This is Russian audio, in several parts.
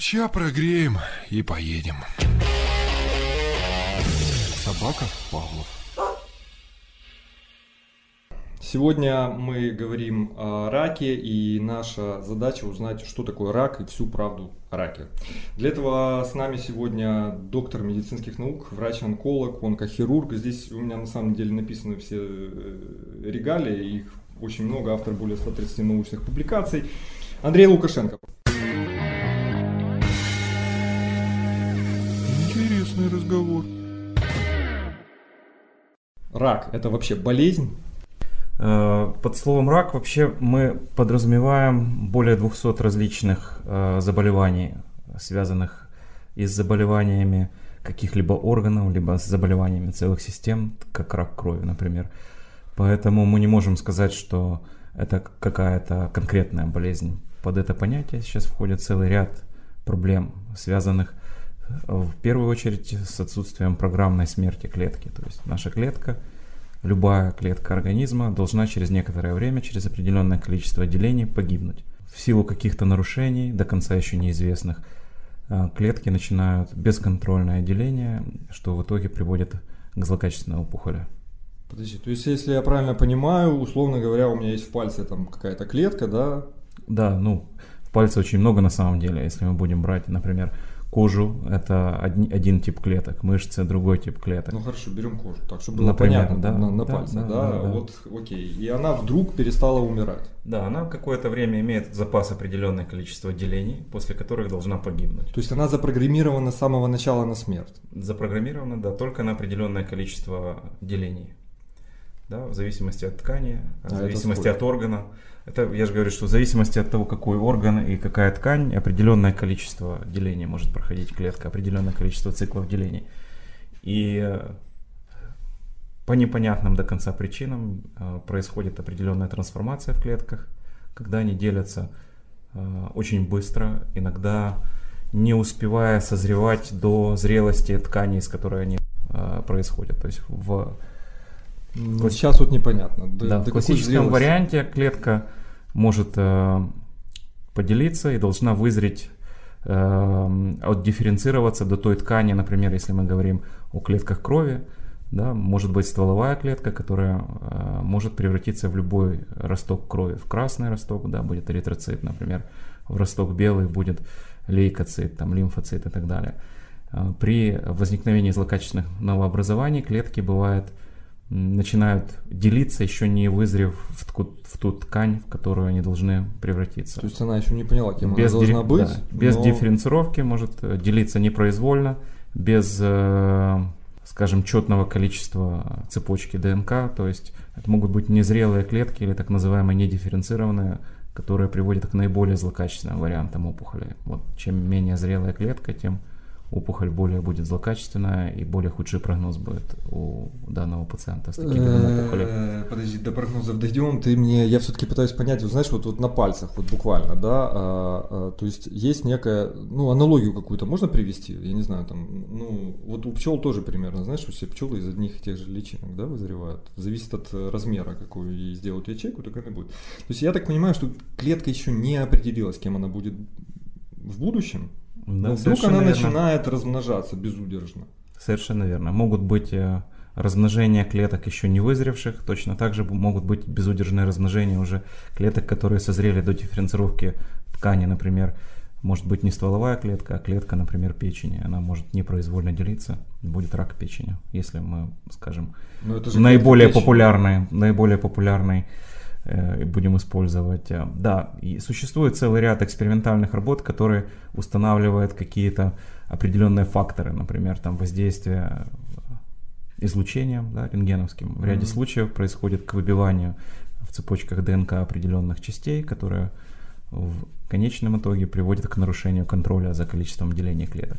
Ща прогреем и поедем. Собака Павлов. Сегодня мы говорим о раке, и наша задача узнать, что такое рак и всю правду о раке. Для этого с нами сегодня доктор медицинских наук, врач-онколог, онкохирург. Здесь у меня на самом деле написаны все э, регалии, их очень много, автор более 130 научных публикаций. Андрей Лукашенко. Интересный разговор. Рак – это вообще болезнь? Э, под словом рак вообще мы подразумеваем более 200 различных э, заболеваний, связанных и с заболеваниями каких-либо органов, либо с заболеваниями целых систем, как рак крови, например. Поэтому мы не можем сказать, что это какая-то конкретная болезнь. Под это понятие сейчас входит целый ряд проблем, связанных в первую очередь с отсутствием программной смерти клетки. То есть наша клетка – любая клетка организма должна через некоторое время, через определенное количество делений погибнуть. В силу каких-то нарушений, до конца еще неизвестных, а, клетки начинают бесконтрольное деление, что в итоге приводит к злокачественной опухоли. Подожди, то есть если я правильно понимаю, условно говоря, у меня есть в пальце там какая-то клетка, да? Да, ну, в пальце очень много на самом деле, если мы будем брать, например, кожу это один, один тип клеток, мышцы другой тип клеток. Ну хорошо, берем кожу, так чтобы было Например, понятно да, на, на да, пальце, да, да, да, вот окей. И она вдруг перестала умирать. Да, она какое-то время имеет запас определенное количество делений, после которых должна погибнуть. То есть она запрограммирована с самого начала на смерть? Запрограммирована, да, только на определенное количество делений. Да, в зависимости от ткани, в а зависимости от органа. Это, я же говорю, что в зависимости от того, какой орган и какая ткань, определенное количество делений может проходить клетка, определенное количество циклов делений. И э, по непонятным до конца причинам э, происходит определенная трансформация в клетках, когда они делятся э, очень быстро, иногда не успевая созревать до зрелости ткани, из которой они происходят. То есть в вот сейчас вот непонятно. До, да, до в классическом варианте клетка может э, поделиться и должна вызреть, э, отдифференцироваться до той ткани, например, если мы говорим о клетках крови, да, может быть стволовая клетка, которая э, может превратиться в любой росток крови, в красный росток, да, будет эритроцит, например, в росток белый будет лейкоцит, там, лимфоцит и так далее. Э, при возникновении злокачественных новообразований клетки бывают начинают делиться, еще не вызрев в ту, в ту ткань, в которую они должны превратиться. То есть она еще не поняла, кем без она должна быть. Да, без но... дифференцировки может э, делиться непроизвольно, без, э, скажем, четного количества цепочки ДНК. То есть это могут быть незрелые клетки или так называемые недифференцированные, которые приводят к наиболее злокачественным вариантам опухоли. Вот чем менее зрелая клетка, тем опухоль более будет злокачественная и более худший прогноз будет у данного пациента с таким видом э, опухоли. Подожди, до прогнозов дойдем. Ты мне, я все-таки пытаюсь понять, вот знаешь, вот, вот на пальцах, вот буквально, да, а, а, то есть есть некая, ну, аналогию какую-то можно привести, я не знаю, там, ну, вот у пчел тоже примерно, знаешь, что все пчелы из одних и тех же личинок, да, вызревают. Зависит от размера, какую ей сделают ячейку, так она будет. То есть я так понимаю, что клетка еще не определилась, кем она будет в будущем, да, Но вдруг она верно. начинает размножаться безудержно. Совершенно верно. Могут быть э, размножения клеток еще не вызревших, точно так же могут быть безудержные размножения уже клеток, которые созрели до дифференцировки ткани, например, может быть не стволовая клетка, а клетка, например, печени. Она может непроизвольно делиться, будет рак печени, если мы, скажем, наиболее популярный, наиболее популярный будем использовать. Э, да, и существует целый ряд экспериментальных работ, которые устанавливают какие-то определенные факторы, например, там воздействие э, излучением да, рентгеновским. В ряде mm-hmm. случаев происходит к выбиванию в цепочках ДНК определенных частей, которые в конечном итоге приводят к нарушению контроля за количеством деления клеток.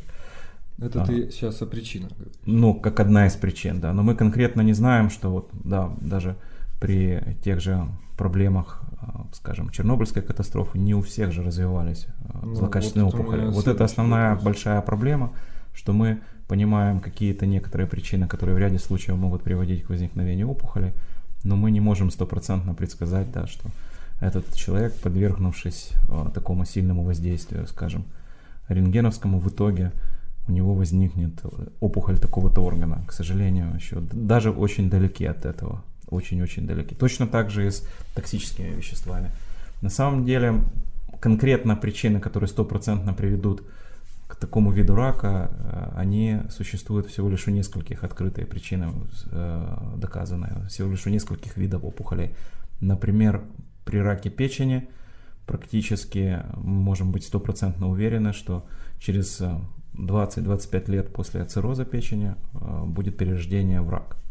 Это а, ты сейчас о причинах. Ну, как одна из причин, да. Но мы конкретно не знаем, что вот, да, даже при тех же проблемах, а, скажем, Чернобыльской катастрофы, не у всех же развивались а, ну, злокачественные вот опухоли. Вот это основная вопрос. большая проблема, что мы понимаем какие-то некоторые причины, которые в ряде случаев могут приводить к возникновению опухоли, но мы не можем стопроцентно предсказать, да, что этот человек, подвергнувшись а, такому сильному воздействию, скажем, рентгеновскому в итоге у него возникнет опухоль такого-то органа. К сожалению, еще даже очень далеки от этого. Очень-очень далеки. Точно так же и с токсическими веществами. На самом деле, конкретно причины, которые стопроцентно приведут к такому виду рака, э, они существуют всего лишь у нескольких, открытые причины э, доказанные, всего лишь у нескольких видов опухолей. Например, при раке печени практически можем быть стопроцентно уверены, что через 20-25 э, лет после цирроза печени будет перерождение в рак.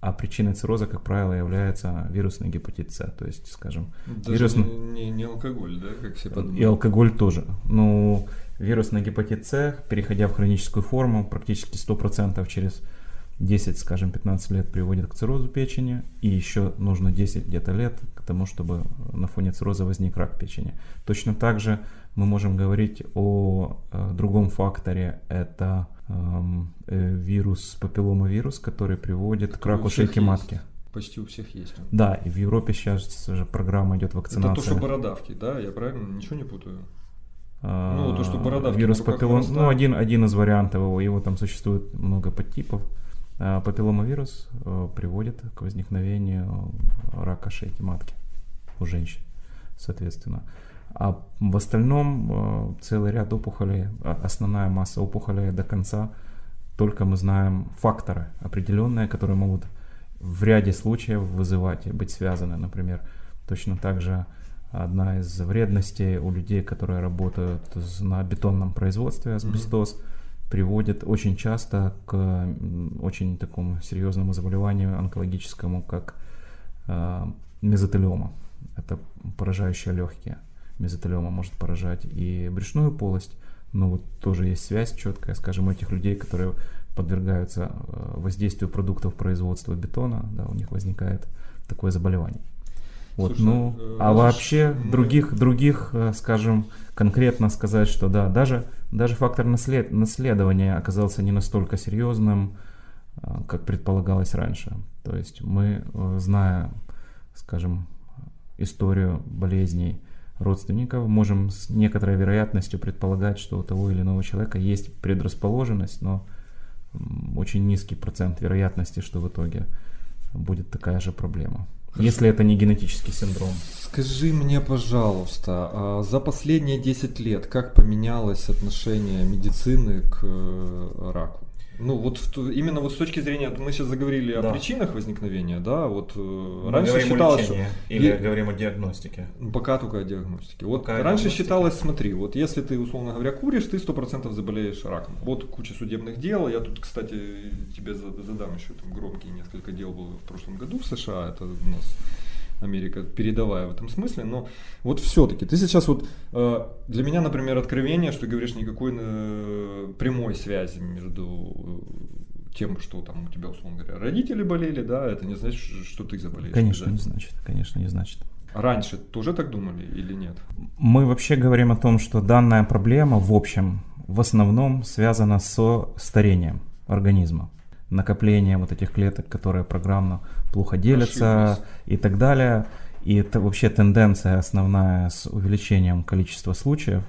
А причиной цирроза, как правило, является вирусный гепатит С. То есть, скажем, Даже вирусный... не, не алкоголь, да, как все подумали? И алкоголь тоже. Ну, вирусный гепатит С, переходя в хроническую форму, практически 100% через 10, скажем, 15 лет приводит к циррозу печени, и еще нужно 10 где-то лет к тому, чтобы на фоне цирроза возник рак печени. Точно так же мы можем говорить о э, другом факторе, это вирус, папилломавирус, который приводит к раку шейки матки. Почти у всех есть. Да, и в Европе сейчас же программа идет вакцинация. Это то, что бородавки, да? Я правильно ничего не путаю? Ну, то, что бородавки Вирус папиллом, ну, один, один из вариантов его, его там существует много подтипов. А, папилломавирус э, приводит к возникновению рака шейки матки у женщин, соответственно. А в остальном э, целый ряд опухолей, а, основная масса опухолей до конца, только мы знаем факторы определенные, которые могут в ряде случаев вызывать и быть связаны. Например, точно так же одна из вредностей у людей, которые работают на бетонном производстве, асбестоз, mm-hmm. приводит очень часто к очень такому серьезному заболеванию онкологическому, как э, мезотелиома. Это поражающие легкие. Мезотелиома может поражать и брюшную полость, но вот тоже есть связь четкая, скажем, у этих людей, которые подвергаются э, воздействию продуктов производства бетона, да, у них возникает такое заболевание. Вот, Слушай, ну, э, а вообще мы... других, других, э, скажем, конкретно сказать, что да, даже, даже фактор наслед, наследования оказался не настолько серьезным, э, как предполагалось раньше. То есть мы, зная, скажем, историю болезней родственников, можем с некоторой вероятностью предполагать, что у того или иного человека есть предрасположенность, но очень низкий процент вероятности, что в итоге будет такая же проблема. Хорошо. Если это не генетический синдром. Скажи мне, пожалуйста, а за последние 10 лет как поменялось отношение медицины к э, раку? Ну вот в, именно вот с точки зрения, мы сейчас заговорили да. о причинах возникновения, да, вот э, мы раньше считалось, что или и, говорим о диагностике. Ну, пока только о диагностике. Вот пока раньше считалось, смотри, вот если ты условно говоря куришь, ты сто процентов заболеешь раком. Вот куча судебных дел. Я тут, кстати, тебе задам еще там громкие несколько дел было в прошлом году в США. Это у нас Америка передовая в этом смысле, но вот все-таки ты сейчас вот э, для меня, например, откровение, что говоришь никакой э, прямой связи между э, тем, что там у тебя, условно говоря, родители болели, да, это не значит, что ты заболеешь. Конечно, не значит, конечно, не значит. Раньше тоже так думали или нет? Мы вообще говорим о том, что данная проблема в общем в основном связана со старением организма накопление вот этих клеток, которые программно плохо делятся и так далее. И это вообще тенденция основная с увеличением количества случаев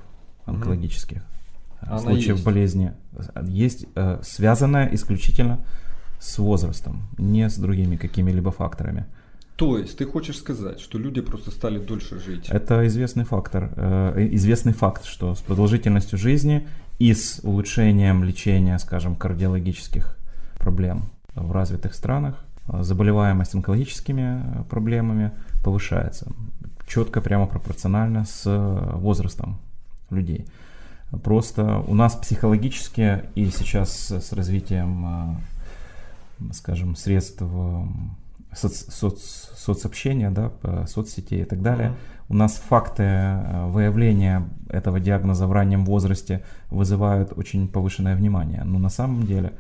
онкологических, mm-hmm. случаев есть. болезни, есть э, связанная исключительно с возрастом, не с другими какими-либо факторами. То есть ты хочешь сказать, что люди просто стали дольше жить? Это известный фактор, э, известный факт, что с продолжительностью жизни и с улучшением лечения, скажем, кардиологических проблем в развитых странах. Заболеваемость онкологическими э, проблемами повышается четко, прямо пропорционально с э, возрастом людей. Просто у нас психологически и сейчас с развитием, э, скажем, средств соц, соц, соцобщения, да, соцсетей и так далее, у нас факты выявления этого диагноза в раннем возрасте вызывают очень повышенное внимание. Но на самом деле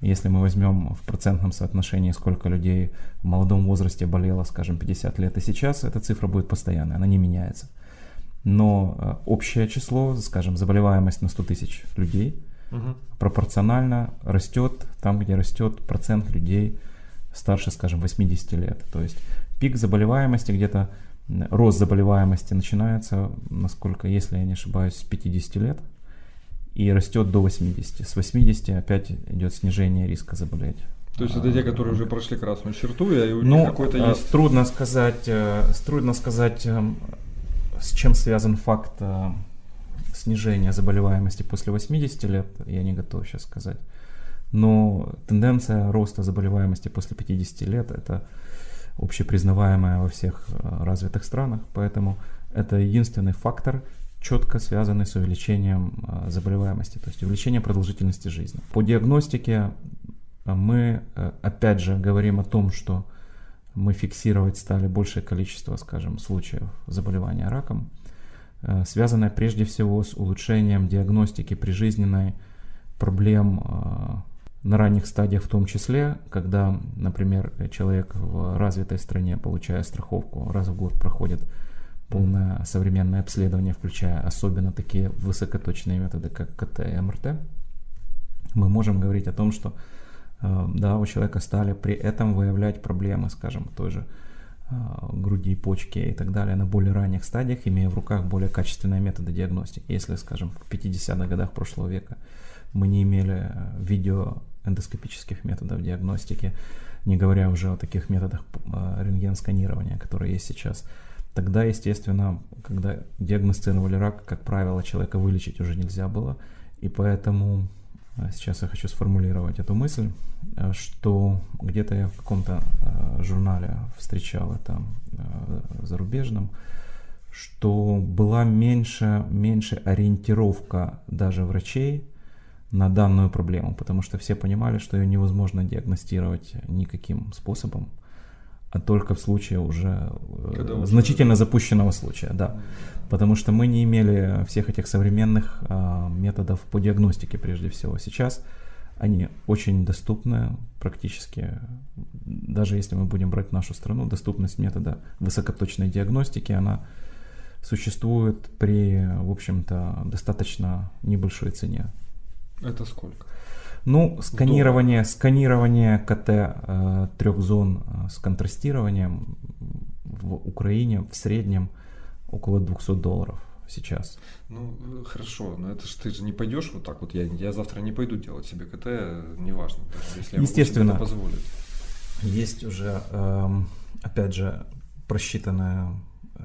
если мы возьмем в процентном соотношении, сколько людей в молодом возрасте болело, скажем, 50 лет, и сейчас эта цифра будет постоянной, она не меняется. Но э, общее число, скажем, заболеваемость на 100 тысяч людей угу. пропорционально растет там, где растет процент людей старше, скажем, 80 лет. То есть пик заболеваемости где-то, рост заболеваемости начинается, насколько, если я не ошибаюсь, с 50 лет и растет до 80. С 80 опять идет снижение риска заболеть. То есть это те, которые уже прошли красную черту, и у них Ну, какой-то э, есть... трудно сказать, э, трудно сказать, эм, с чем связан факт э, снижения заболеваемости после 80 лет, я не готов сейчас сказать. Но тенденция роста заболеваемости после 50 лет это общепризнаваемая во всех развитых странах, поэтому это единственный фактор, четко связанный с увеличением э, заболеваемости, то есть увеличение продолжительности жизни. По диагностике э, мы, э, опять же, говорим о том, что мы фиксировать стали большее количество, скажем, случаев заболевания раком, связанное прежде всего с улучшением диагностики прижизненной проблем на ранних стадиях в том числе, когда, например, человек в развитой стране, получая страховку, раз в год проходит полное современное обследование, включая особенно такие высокоточные методы, как КТ и МРТ, мы можем говорить о том, что э, да, у человека стали при этом выявлять проблемы, скажем, той же э, груди, почки и так далее на более ранних стадиях, имея в руках более качественные методы диагностики. Если, скажем, в 50-х годах прошлого века мы не имели э, видеоэндоскопических методов диагностики, не говоря уже о таких методах рентген-сканирования, которые есть сейчас, тогда, естественно, когда диагностировали рак, как правило, человека вылечить уже нельзя было, и поэтому э, сейчас я хочу сформулировать эту мысль, э, что где-то я в каком-то э, журнале встречал это зарубежном, что была меньше, меньше ориентировка даже врачей на данную проблему, потому что все понимали, что ее невозможно диагностировать никаким способом, а только в случае уже э, Когда уже- значительно запущенного случая, да. Потому что мы не имели всех этих современных а, методов по диагностике прежде всего. Сейчас они очень доступны практически, даже если мы будем брать нашу страну, доступность метода высокоточной диагностики, она существует при, в общем-то, достаточно небольшой цене. Это сколько? Ну, сканирование, сканирование КТ э, трех зон э, с контрастированием в Украине в среднем около 200 долларов сейчас. Ну, э, хорошо, но это ж ты же не пойдешь вот так вот, я, я завтра не пойду делать себе КТ, э, неважно, даже если я могу себе Естественно. это позволить. Есть уже, эм, опять же, просчитанная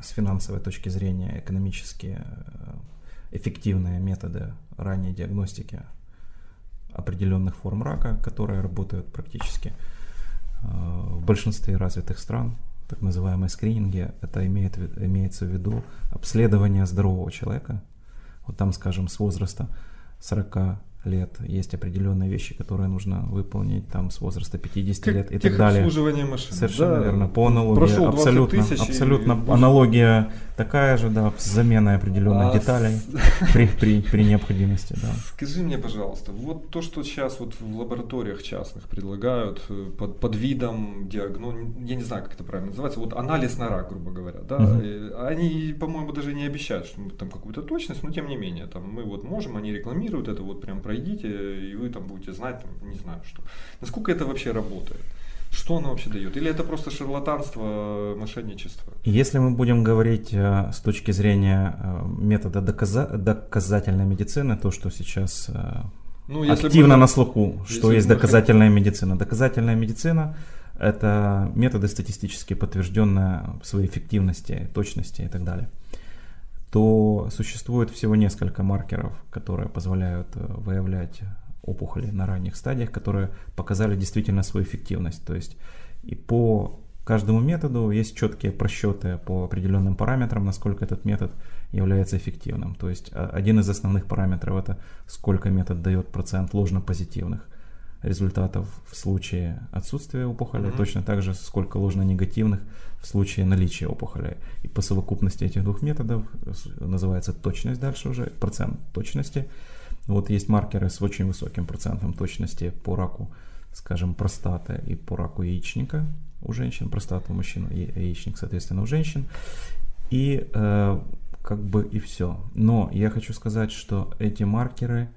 с финансовой точки зрения экономически эффективные методы ранней диагностики определенных форм рака, которые работают практически э, в большинстве развитых стран, так называемые скрининги, это имеет, имеется в виду обследование здорового человека. Вот там, скажем, с возраста 40 лет есть определенные вещи, которые нужно выполнить там с возраста 50 лет и так далее. Техобслуживание машин. Совершенно да. верно. По аналогии Прошел 20 абсолютно, и абсолютно будь- аналогия такая же, да, с заменой определенных А деталей с- при, при, при необходимости, да. Скажи мне, пожалуйста, вот то, что сейчас вот в лабораториях частных предлагают э, под, под видом диагноз, я не знаю, как это правильно называется, вот анализ на рак, грубо говоря, да, э, они, по-моему, даже не обещают, что там какую-то точность, но тем не менее, там мы вот можем, они рекламируют это, вот прям пройдите, и вы там будете знать, там, не знаю что. Насколько это вообще работает? Что оно вообще дает? Или это просто шарлатанство, мошенничество? Если мы будем говорить э, с точки зрения э, метода доказа- доказательной медицины, то, что сейчас э, Ну, активно бы- на слуху, что есть доказательная медицина. Доказательная медицина – это методы статистически подтвержденные в своей эффективности, точности и так далее. То существует всего несколько маркеров, которые позволяют э, выявлять опухоли на ранних стадиях, которые показали действительно свою эффективность. То есть и по каждому методу есть четкие просчеты по определенным параметрам, насколько этот метод является эффективным. То есть а, один из основных параметров это сколько метод дает процент ложно-позитивных результатов в случае отсутствия опухоли, Мгм. точно так же сколько ложно-негативных в случае наличия опухоли. И по совокупности этих двух методов э, называется точность дальше уже, процент точности. Вот есть маркеры с очень высоким процентом точности по раку, скажем, простаты и по раку яичника у женщин, простата у мужчин, яичник, соответственно, у женщин. И э, как бы и все. Но я хочу сказать, что эти маркеры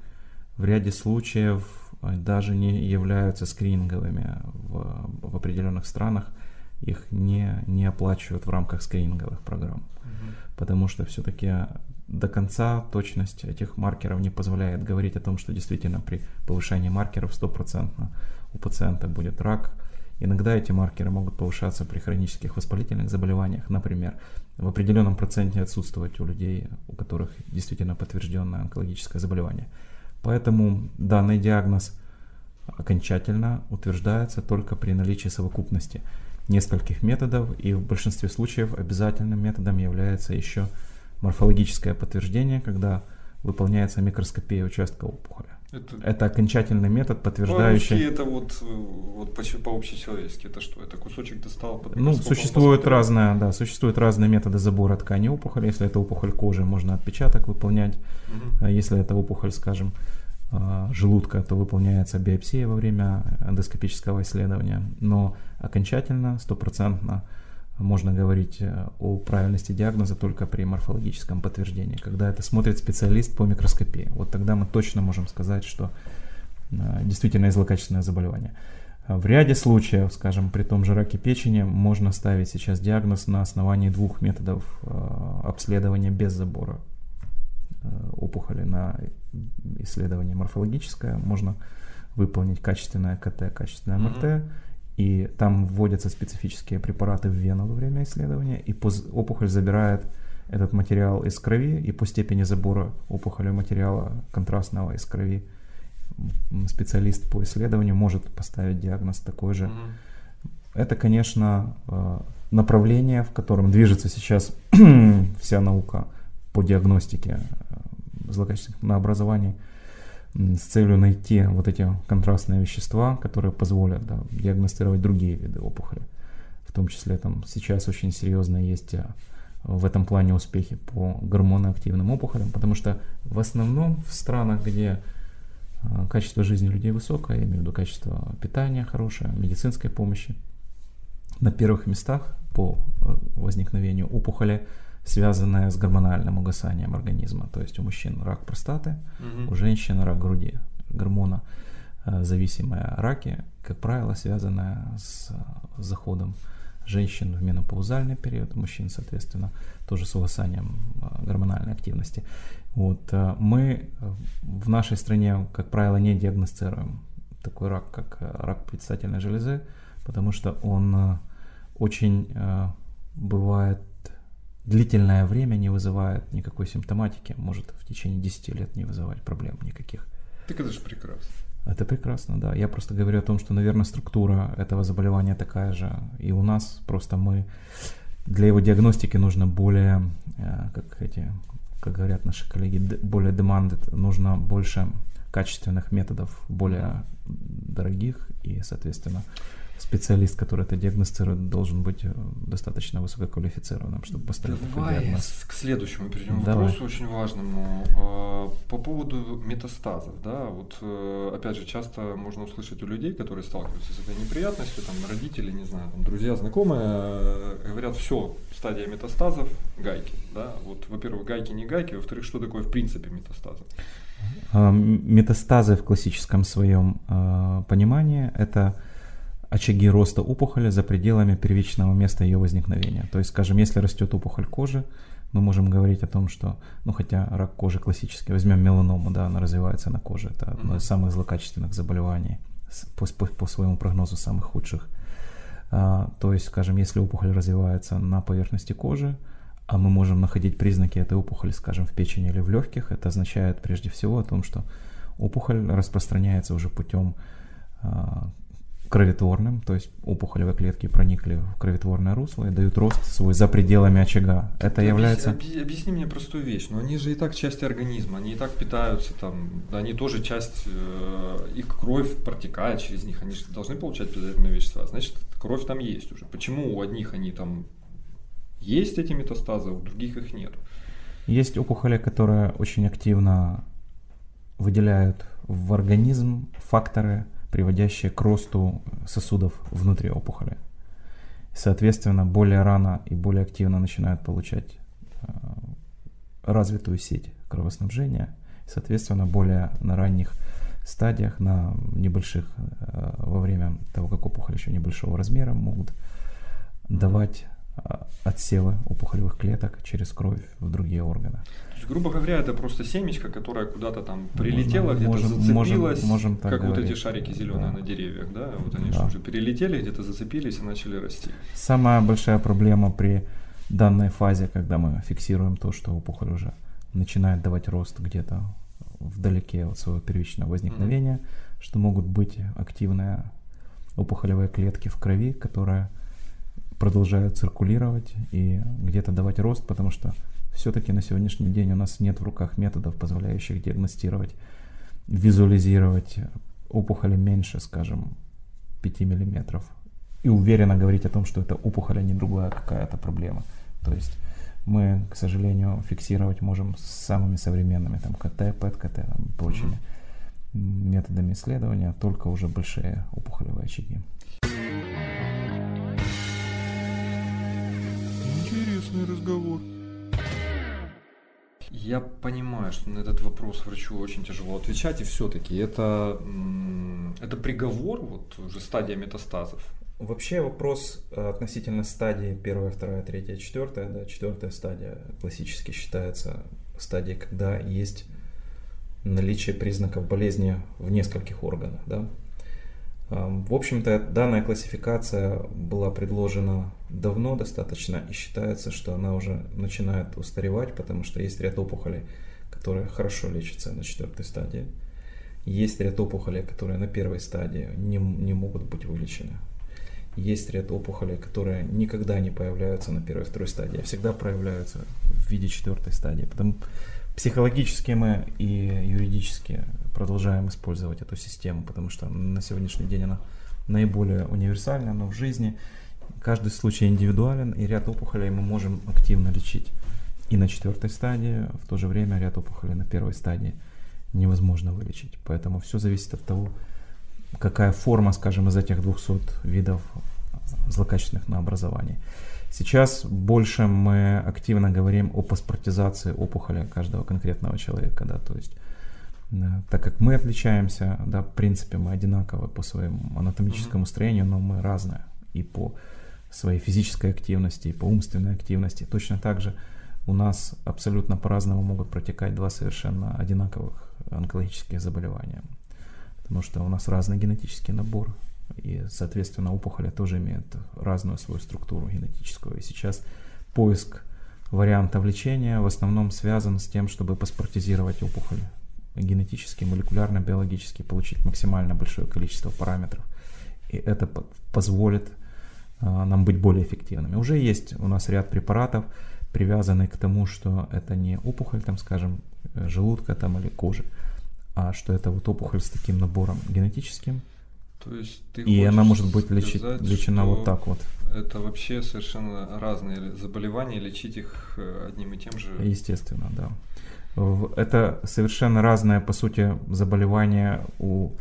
в ряде случаев э, даже не являются скрининговыми в, в определенных странах. Их не, не оплачивают в рамках скрининговых программ. Потому что все-таки до конца точность этих маркеров не позволяет говорить о том, что действительно при повышении маркеров стопроцентно у пациента будет рак. Иногда эти маркеры могут повышаться при хронических воспалительных заболеваниях, например, в определенном проценте отсутствовать у людей, у которых действительно подтвержденное онкологическое заболевание. Поэтому данный диагноз окончательно утверждается только при наличии совокупности нескольких методов, и в большинстве случаев обязательным методом является еще морфологическое подтверждение, когда выполняется микроскопия участка опухоли. Это, это окончательный метод, подтверждающий... это вот, вот по, по-общечеловечески, это что? Это кусочек достал под Ну, существуют разные, да, существуют разные методы забора ткани опухоли. Если это опухоль кожи, можно отпечаток выполнять. Угу. Если это опухоль, скажем, желудка, то выполняется биопсия во время эндоскопического исследования. Но окончательно, стопроцентно можно говорить э, о правильности диагноза только при морфологическом подтверждении, когда это смотрит специалист по микроскопии. Вот тогда мы точно можем сказать, что э, действительно злокачественное заболевание. В ряде случаев, скажем, при том же раке печени, можно ставить сейчас диагноз на основании двух методов э, обследования без забора опухоли на исследование морфологическое. Можно выполнить качественное КТ, качественное МРТ. Mm-hmm и там вводятся специфические препараты в вену во время исследования, и опухоль забирает этот материал из крови, и по степени забора опухоли материала контрастного из крови специалист по исследованию может поставить диагноз такой же. Mm-hmm. Это, конечно, э, направление, в котором движется сейчас вся наука по диагностике э, злокачественных на образовании с целью найти вот эти контрастные вещества, которые позволят да, диагностировать другие виды опухоли. В том числе там сейчас очень серьезно есть а, в этом плане успехи по гормоноактивным опухолям, потому что в основном в странах, где а, качество жизни людей высокое, я имею в виду качество питания хорошее, медицинской помощи, на первых местах по а, возникновению опухоли связанная с гормональным угасанием организма. То есть у мужчин рак простаты, угу. у женщин рак груди. Гормона э, зависимые раки, как правило, связанная с заходом женщин в менопаузальный период, мужчин, соответственно, тоже с угасанием э, гормональной активности. Вот, э, мы в нашей стране, как правило, не диагностируем такой рак, как рак предстательной железы, потому что он очень бывает длительное время не вызывает никакой симптоматики, может в течение 10 лет не вызывать проблем никаких. Так это же прекрасно. Это прекрасно, да. Я просто говорю о том, что, наверное, структура этого заболевания такая же и у нас. Просто мы для его диагностики нужно более, э, как эти, как говорят наши коллеги, более demanded, нужно больше качественных методов, более дорогих и, соответственно, специалист, который это диагностирует, должен быть э, достаточно высококвалифицированным, чтобы поставить Давай диагноз. к следующему перейдем Давай. вопросу очень важному. А, по поводу метастазов, да, вот э, опять же, часто можно услышать у людей, которые сталкиваются с этой неприятностью, там родители, не знаю, там, друзья, знакомые, э, говорят, все, стадия метастазов, гайки, да, вот, во-первых, гайки не гайки, во-вторых, что такое в принципе метастазы? Метастазы в классическом своем понимании это очаги роста опухоли за пределами первичного места ее возникновения. То есть, скажем, если растет опухоль кожи, мы можем говорить о том, что, ну хотя рак кожи классический, возьмем меланому, да, она развивается на коже, это одно из самых злокачественных заболеваний, по, по, по своему прогнозу самых худших. А, то есть, скажем, если опухоль развивается на поверхности кожи, а мы можем находить признаки этой опухоли, скажем, в печени или в легких, это означает прежде всего о том, что опухоль распространяется уже путем кроветворным, то есть опухолевые клетки проникли в кроветворное русло и дают рост свой за пределами очага. Это Объясни, является... Объясни мне простую вещь, но они же и так часть организма, они и так питаются там, они тоже часть, э, их кровь протекает через них, они же должны получать питательные вещества, значит кровь там есть уже. Почему у одних они там есть эти метастазы, а у других их нет? Есть опухоли, которые очень активно выделяют в организм факторы, приводящие к росту сосудов внутри опухоли. Соответственно, более рано и более активно начинают получать э, развитую сеть кровоснабжения. Соответственно, более на ранних стадиях, на небольших, э, во время того, как опухоль еще небольшого размера, могут давать отсевы опухолевых клеток через кровь в другие органы. То есть, грубо говоря, это просто семечко, которое куда-то там прилетело, где-то можем, зацепилось, можем, можем как говорить. вот эти шарики зеленые да. на деревьях, да? Вот они да. уже перелетели, где-то зацепились и начали расти. Самая большая проблема при данной фазе, когда мы фиксируем то, что опухоль уже начинает давать рост где-то вдалеке от своего первичного возникновения, mm-hmm. что могут быть активные опухолевые клетки в крови, которые продолжают циркулировать и где-то давать рост, потому что все-таки на сегодняшний день у нас нет в руках методов, позволяющих диагностировать, визуализировать опухоли меньше, скажем, 5 миллиметров и уверенно говорить о том, что это опухоль, а не другая какая-то проблема. То есть мы, к сожалению, фиксировать можем с самыми современными, там, КТ, ПЭТ-КТ, там, прочими mm-hmm. методами исследования, только уже большие опухолевые очаги. Интересный разговор. Я понимаю, что на этот вопрос врачу очень тяжело отвечать, и все-таки это, это приговор, вот уже стадия метастазов. Вообще вопрос э, относительно стадии первая, вторая, третья, четвертая, да, четвертая стадия классически считается стадией, когда есть наличие признаков болезни в нескольких органах, да. В общем-то, данная классификация была предложена давно достаточно и считается, что она уже начинает устаревать, потому что есть ряд опухолей, которые хорошо лечатся на четвертой стадии. Есть ряд опухолей, которые на первой стадии не, не могут быть вылечены. Есть ряд опухолей, которые никогда не появляются на первой второй стадии, а всегда проявляются в виде четвертой стадии. Потому психологически мы и юридически продолжаем использовать эту систему, потому что на сегодняшний день она наиболее универсальна, но в жизни каждый случай индивидуален, и ряд опухолей мы можем активно лечить и на четвертой стадии, в то же время ряд опухолей на первой стадии невозможно вылечить. Поэтому все зависит от того, какая форма, скажем, из этих 200 видов злокачественных наобразований. Сейчас больше мы активно говорим о паспортизации опухоли каждого конкретного человека, да, то есть э, так как мы отличаемся, да, в принципе мы одинаковы по своему анатомическому строению, но мы разные и по своей физической активности, и по умственной активности. Точно так же у нас абсолютно по-разному могут протекать два совершенно одинаковых онкологических заболевания потому что у нас разный генетический набор, и, соответственно, опухоли тоже имеют разную свою структуру генетическую. И сейчас поиск вариантов лечения в основном связан с тем, чтобы паспортизировать опухоль генетически, молекулярно, биологически, получить максимально большое количество параметров. И это позволит а, нам быть более эффективными. Уже есть у нас ряд препаратов, привязанных к тому, что это не опухоль, там, скажем, желудка там, или кожи, а что это вот опухоль с таким набором генетическим. То есть ты и она может быть лечить, лечена вот так вот. Это вообще совершенно разные заболевания, лечить их э, одним и тем же. Естественно, да. Это совершенно разное, по сути, заболевание у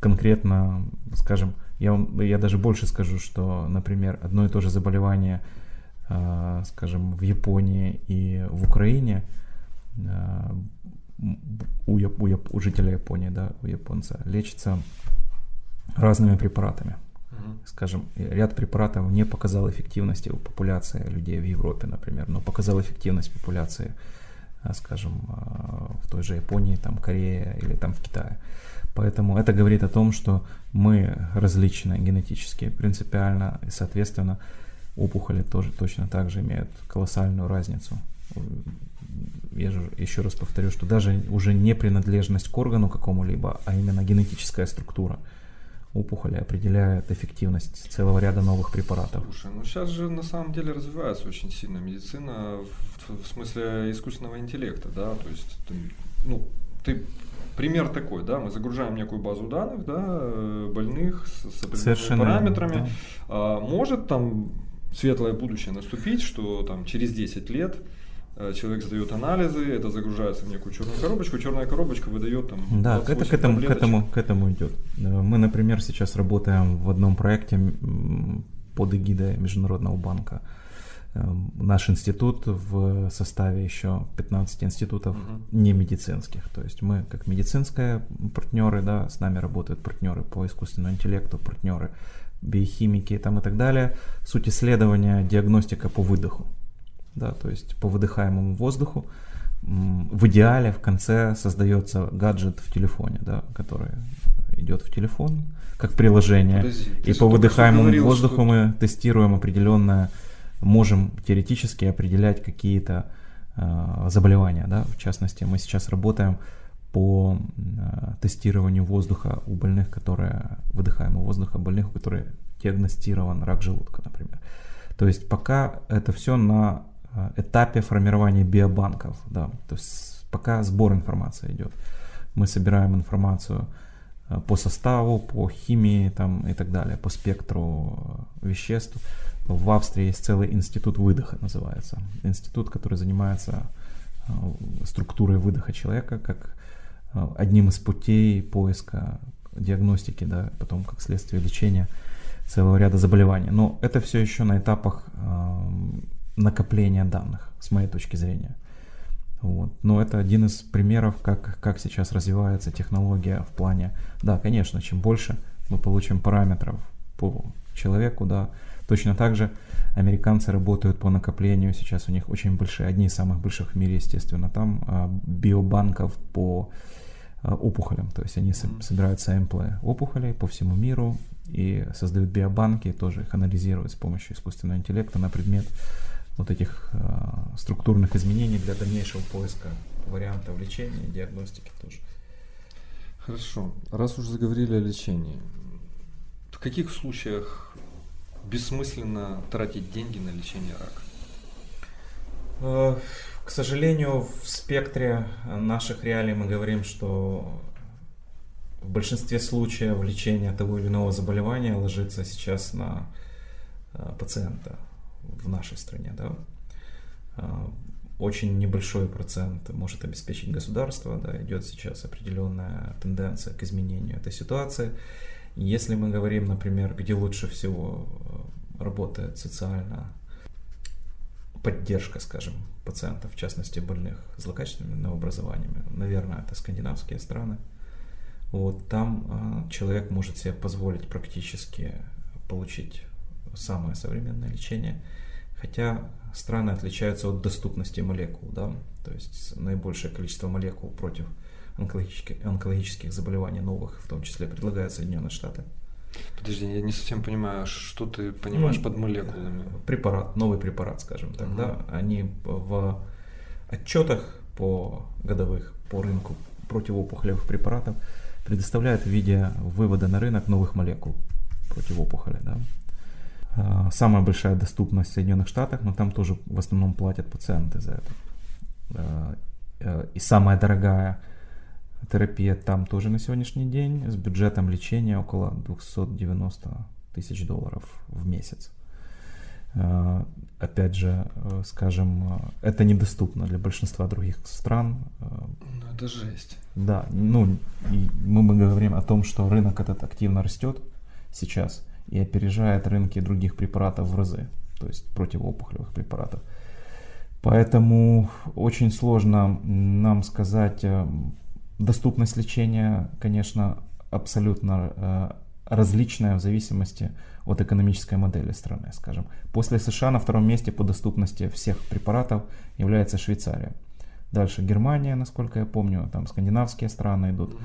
конкретно, скажем, я, я даже больше скажу, что, например, одно и то же заболевание, э, скажем, в Японии и в Украине э, у, у, у жителя Японии, да, у японца, лечится разными препаратами. Угу. Скажем, ряд препаратов не показал эффективности у популяции людей в Европе, например, но показал эффективность популяции, а, скажем, а, в той же Японии, там, Корее или там в Китае. Поэтому это говорит о том, что мы различны генетически, принципиально, и, соответственно, опухоли тоже точно так же имеют колоссальную разницу я же еще раз повторю, что даже уже не принадлежность к органу какому-либо, а именно генетическая структура опухоли определяет эффективность целого ряда новых препаратов. Слушай, ну сейчас же на самом деле развивается очень сильно медицина в, в смысле искусственного интеллекта, да, то есть, ты, ну, ты пример такой, да, мы загружаем некую базу данных, да, э, больных с, с определенными Совершенно параметрами, да. а, может там светлое будущее наступить, что там через 10 лет человек сдает анализы, это загружается в некую черную коробочку, черная коробочка выдает там. Да, это к этому, к этому, к этому идет. Э, мы, например, сейчас работаем в одном проекте под эгидой Международного банка Эм, наш институт в составе еще 15 институтов угу. не медицинских. То есть мы как медицинские партнеры, да, с нами работают партнеры по искусственному интеллекту, партнеры биохимики там и так далее. Суть исследования диагностика по выдоху, да, то есть по выдыхаемому воздуху. В идеале в конце создается гаджет в телефоне, да, который идет в телефон как приложение. Подожди, и по выдыхаемому говорил, воздуху что... мы тестируем определенное можем теоретически определять какие-то э, заболевания. Да? В частности, мы сейчас работаем по э, тестированию воздуха у больных, которые выдыхаемого воздуха, больных, у которых диагностирован рак желудка, например. То есть пока это все на этапе формирования биобанков, да, то есть пока сбор информации идет. Мы собираем информацию э, по составу, по химии там, и так далее, по спектру э, веществ. В Австрии есть целый институт выдоха, называется. Институт, который занимается э, структурой выдоха человека, как э, одним из путей поиска диагностики, да, потом как следствие лечения целого ряда заболеваний. Но это все еще на этапах э, накопления данных, с моей точки зрения. Вот. Но это один из примеров, как, как сейчас развивается технология в плане, да, конечно, чем больше мы получим параметров по человеку, да, Точно так же американцы работают по накоплению, сейчас у них очень большие, одни из самых больших в мире, естественно, там а, биобанков по а, опухолям, то есть они собирают сэмплы опухолей по всему миру и создают биобанки, тоже их анализируют с помощью искусственного интеллекта на предмет вот этих э, структурных изменений для дальнейшего поиска вариантов лечения и диагностики тоже. Хорошо. Раз уж заговорили о лечении, в каких случаях бессмысленно тратить деньги на лечение рака? Э, к сожалению, в спектре наших реалий мы говорим, что в большинстве случаев лечение того или иного заболевания ложится сейчас на э, пациента в нашей стране. Да? Э, очень небольшой процент может обеспечить государство, да, идет сейчас определенная тенденция к изменению этой ситуации. Если мы говорим, например, где лучше всего э, работает социально поддержка, скажем, пациентов, в частности больных злокачественными новообразованиями, наверное, это скандинавские страны. Вот там э, человек может себе позволить практически получить самое современное лечение, хотя страны отличаются от доступности молекул, да, то есть наибольшее количество молекул против онкологических, онкологических заболеваний новых, в том числе предлагают Соединенные Штаты. Подожди, я не совсем понимаю, что ты понимаешь ну, под молекулами. Препарат, новый препарат, скажем так, угу. да, они в отчетах по годовых по рынку противоопухолевых препаратов предоставляют в виде вывода на рынок новых молекул противоопухоли, да. А, самая большая доступность в Соединенных Штатах, но там тоже в основном платят пациенты за это. А, э, и самая дорогая Терапия там тоже на сегодняшний день с бюджетом лечения около 290 тысяч долларов в месяц. Э, опять же, э, скажем, э, это недоступно для большинства других стран. Ну, это жесть. Да, ну, мы, мы говорим о том, что рынок этот активно растет сейчас и опережает рынки других препаратов в разы, то есть противоопухолевых препаратов. Поэтому очень сложно нам сказать, Доступность лечения, конечно, абсолютно э, различная в зависимости от экономической модели страны, скажем. После США на втором месте по доступности всех препаратов является Швейцария. Дальше Германия, насколько я помню, там скандинавские страны идут. Угу.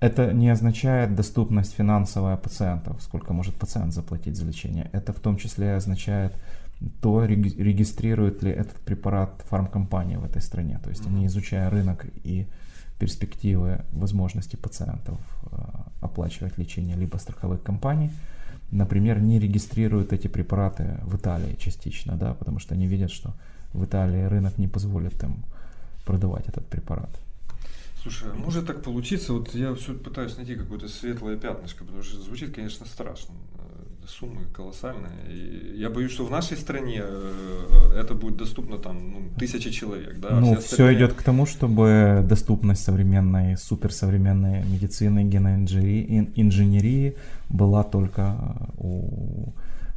Это не означает доступность финансовая пациентов, сколько может пациент заплатить за лечение. Это в том числе означает то, регистрирует ли этот препарат фармкомпания в этой стране. То есть они, изучая рынок и перспективы возможности пациентов э, оплачивать лечение либо страховых компаний, например, не регистрируют эти препараты в Италии частично, да, потому что они видят, что в Италии рынок не позволит им продавать этот препарат. Слушай, а может так получиться, вот я все пытаюсь найти какое-то светлое пятнышко, потому что звучит, конечно, страшно суммы колоссальные. И я боюсь, что в нашей стране э, это будет доступно там ну, тысячи человек. Да, ну, все, остальные... идет к тому, чтобы доступность современной, суперсовременной медицины, геноинженерии была только у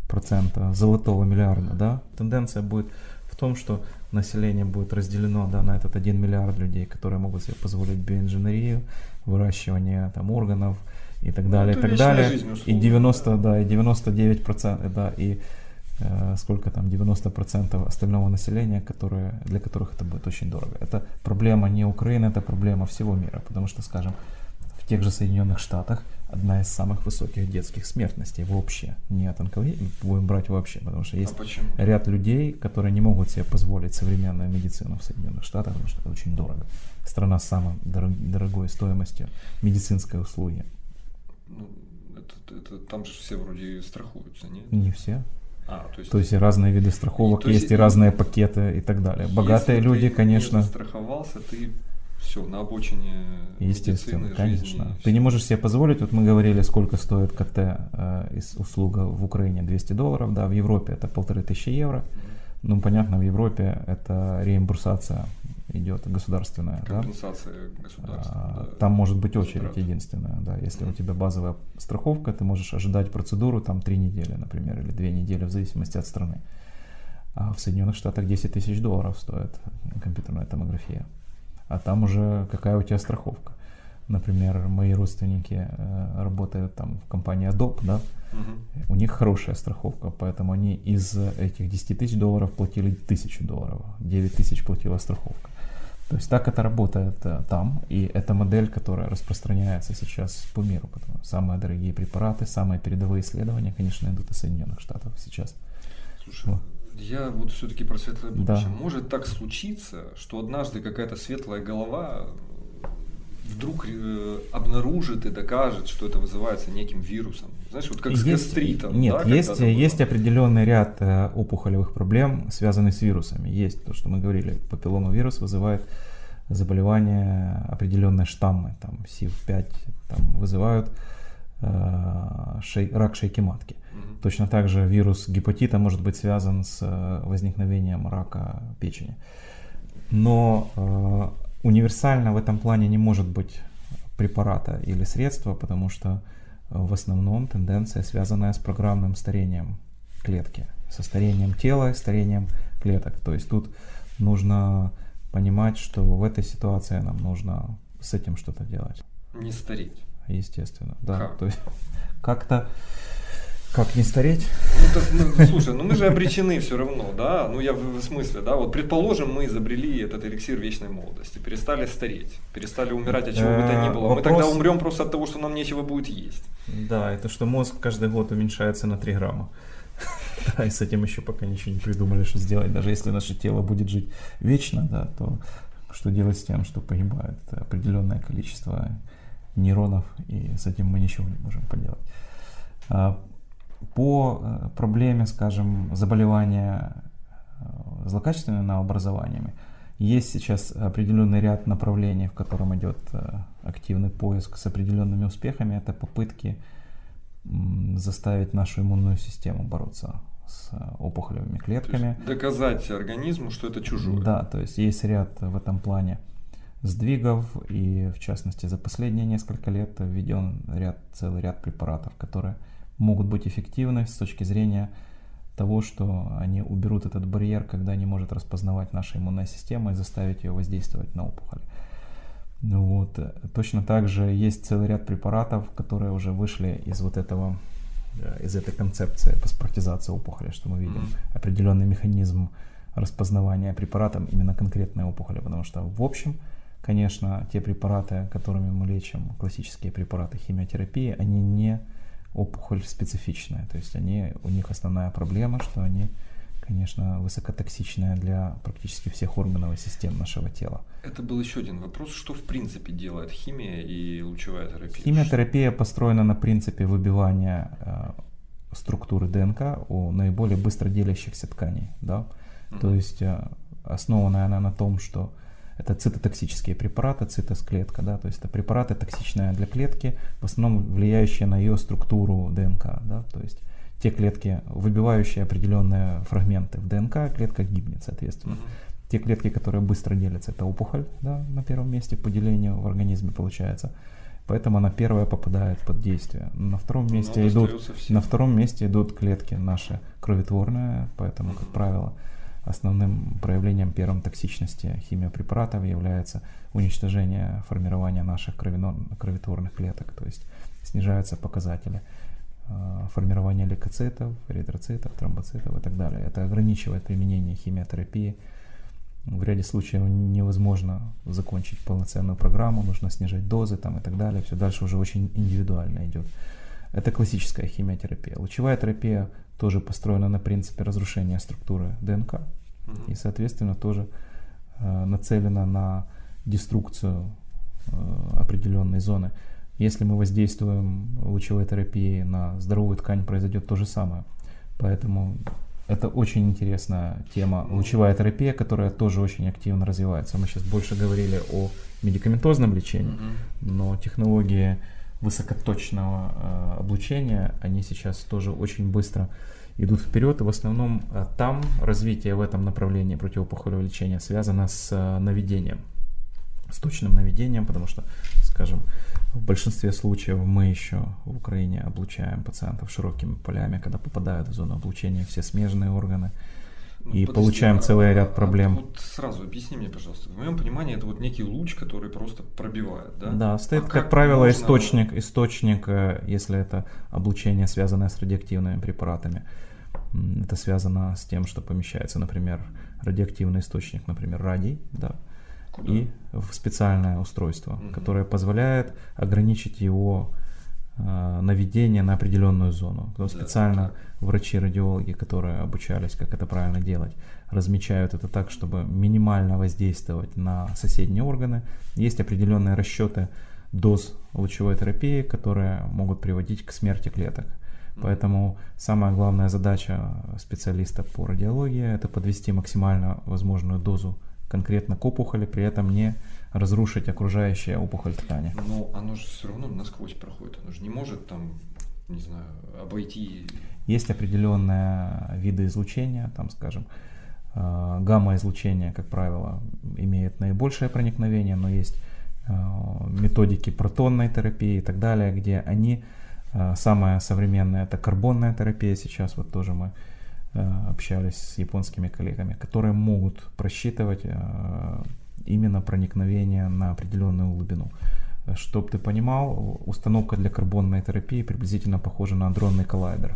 процента золотого миллиарда, да, тенденция будет в том, что население будет разделено да, на этот 1 миллиард людей, которые могут себе позволить биоинженерию, выращивание там, органов и так далее, Ну, и так далее. жизнь, и условно, 90, да, и 99 процентов, да, и э, сколько там, 90 процентов остального населения, которые, для которых это будет очень дорого. Это проблема не Украины, это проблема всего мира, потому что, скажем, в тех же Соединенных Штатах одна из самых высоких детских смертностей вообще, не от онкологии, будем брать вообще, потому что есть А почему? ряд людей, которые не могут себе позволить современную медицину в Соединенных Штатах, потому что это очень дорого. Страна с самой дорог- дорогой стоимостью медицинской услуги. Ну, это, это- там же все вроде страхуются, нет? Не все. А, то есть, То есть и разные виды страховок То есть есть, и и- разные пакеты и так далее. Богатые люди, ты конечно, не застраховался, ты все, на обочине естественно, медицины, конечно. жизни, Ты не можешь себе позволить, вот мы говорили, сколько стоит КТ э, из услуга в Украине 200 долларов, да, в Европе это полторы тысячи евро. Ну, понятно, в Европе это реимбурсация идет государственная, да. компенсация государства. А, да. Там может быть очередь затрат. единственная, да. Если у Мгм. тебя базовая страховка, ты можешь ожидать процедуру там три недели, например, или две недели в зависимости от страны. А в Соединенных Штатах 10 тысяч долларов стоит компьютерная томография. А там уже какая у тебя страховка. Например, мои родственники э, работают там в компании Adobe, да, Мгм. у них хорошая страховка, поэтому они из этих 10 тысяч долларов платили тысячу долларов, 9 тысяч платила страховка. То есть так это работает э, там, и это модель, которая распространяется сейчас по миру. Потому что самые дорогие препараты, самые передовые исследования, конечно, идут из Соединенных Штатов сейчас. Слушай, Вот. Я вот все-таки про светлое Да. будущее. Может так случиться, что однажды какая-то светлая голова вдруг э, обнаружит и докажет, что это вызывается неким вирусом. Знаешь, вот как с Есть- гастритом. Нет, да, есть, есть определенный ряд э, опухолевых проблем, связанных с вирусами. Есть то, что мы говорили, папилломовирус вызывает заболевания, определенные штаммы, там СИВ-5 там, вызывают э, шей- рак шейки матки. Мгм. Точно так же вирус гепатита может быть связан с э, возникновением рака печени. Но э, универсально в этом плане не может быть препарата или средства, потому что э, в основном тенденция, связанная с программным старением клетки, со старением тела и старением клеток. То есть тут нужно понимать, что в этой ситуации нам нужно с этим что-то делать, Не стареть. Естественно. Да, Как? то есть как-то как не стареть? Ну, так, ну, слушай, ну мы же обречены все равно, да? Ну я в, в смысле, да? Вот предположим, мы изобрели этот эликсир вечной молодости, перестали стареть, перестали умирать от чего бы то ни Э, было. Мы вопрос- тогда умрем просто от того, что нам нечего будет есть. Да, это что мозг каждый год уменьшается на 3 грамма. Да, и с этим еще пока ничего не придумали, что сделать. Даже если наше тело будет жить вечно, да, то что делать с тем, что погибает определенное количество нейронов, и с этим мы ничего не можем поделать. А, По э, проблеме, скажем, заболевания э, злокачественными новообразованиями, есть сейчас определенный ряд направлений, в котором идет э, активный поиск с определенными успехами. Это попытки заставить нашу иммунную систему бороться с опухолевыми клетками. доказать организму, что это чужое. Да, то есть есть ряд в этом плане сдвигов, и в частности за последние несколько лет введен ряд, целый ряд препаратов, которые могут быть эффективны с точки зрения того, что они уберут этот барьер, когда не может распознавать наша иммунная система и заставить ее воздействовать на опухоль. Ну Вот. Точно так же есть целый ряд препаратов, которые уже вышли из вот этого, э, из этой концепции паспортизации опухоли, что мы видим определенный механизм распознавания препаратом именно конкретной опухоли, потому что в общем, конечно, те препараты, которыми мы лечим, классические препараты химиотерапии, они не опухоль специфичная, то есть они, у них основная проблема, что они, конечно, высокотоксичные для практически всех органов и систем нашего тела. Это был еще один вопрос, что в принципе делает химия и лучевая терапия? Химиотерапия построена на принципе выбивания э, структуры ДНК у наиболее быстро делящихся тканей. Да? Мгм. То есть э, основанная она на том, что это цитотоксические препараты, цитосклетка, да, то есть это препараты токсичные для клетки, в основном влияющие на ее структуру ДНК, да, то есть те клетки, выбивающие определенные фрагменты в ДНК, клетка гибнет, соответственно. Те клетки, которые быстро делятся, это опухоль, да, на первом месте по делению в организме получается. Поэтому она первая попадает под действие. На втором месте Но идут на втором месте идут клетки наши кроветворные, поэтому, как правило, основным проявлением первым токсичности химиопрепаратов является уничтожение формирования наших кроветворных клеток, то есть снижаются показатели э, формирования лейкоцитов, эритроцитов, тромбоцитов и так далее. Это ограничивает применение химиотерапии. В ряде случаев невозможно закончить полноценную программу, нужно снижать дозы там, и так далее. Все дальше уже очень индивидуально идет. Это классическая химиотерапия. Лучевая терапия тоже построена на принципе разрушения структуры ДНК и, соответственно, тоже э, нацелена на деструкцию э, определенной зоны. Если мы воздействуем лучевой терапией на здоровую ткань, произойдет то же самое. Поэтому это очень интересная тема. Лучевая терапия, которая тоже очень активно развивается. Мы сейчас больше говорили о медикаментозном лечении, но технологии высокоточного э, облучения, они сейчас тоже очень быстро идут вперед, и в основном э, там развитие в этом направлении противоопухолевого лечения связано с э, наведением, с точным наведением, потому что, скажем, в большинстве случаев мы еще в Украине облучаем пациентов широкими полями, когда попадают в зону облучения все смежные органы, и подожди, получаем а- целый ряд а- проблем. Вот сразу объясни мне, пожалуйста. В моем понимании это вот некий луч, который просто пробивает, да? Да, стоит, А как, правило, можно- источник, источник, э, если это облучение, связанное с радиоактивными препаратами. Это связано с тем, что помещается, например, радиоактивный источник, например, радий, да, Куда? и в специальное устройство, Мгм. которое позволяет ограничить его наведение на определенную зону. Потом Да, специально врачи-радиологи, которые обучались, как это правильно делать, размечают это так, чтобы минимально воздействовать на соседние органы. Есть определенные расчеты доз лучевой терапии, которые могут приводить к смерти клеток. Поэтому самая главная задача специалиста по радиологии – это подвести максимально возможную дозу конкретно к опухоли, при этом не разрушить окружающие опухоль ткани. Но оно же все равно насквозь проходит. Оно же не может там, не знаю, обойти. Есть определенные виды излучения, там, скажем, э, гамма-излучение, как правило, имеет наибольшее проникновение, но есть э, методики протонной терапии и так далее, где они, э, самая современная, это карбонная терапия, сейчас вот тоже мы общались с японскими коллегами, которые могут просчитывать именно проникновение на определенную глубину. Чтобы ты понимал, установка для карбонной терапии приблизительно похожа на адронный коллайдер.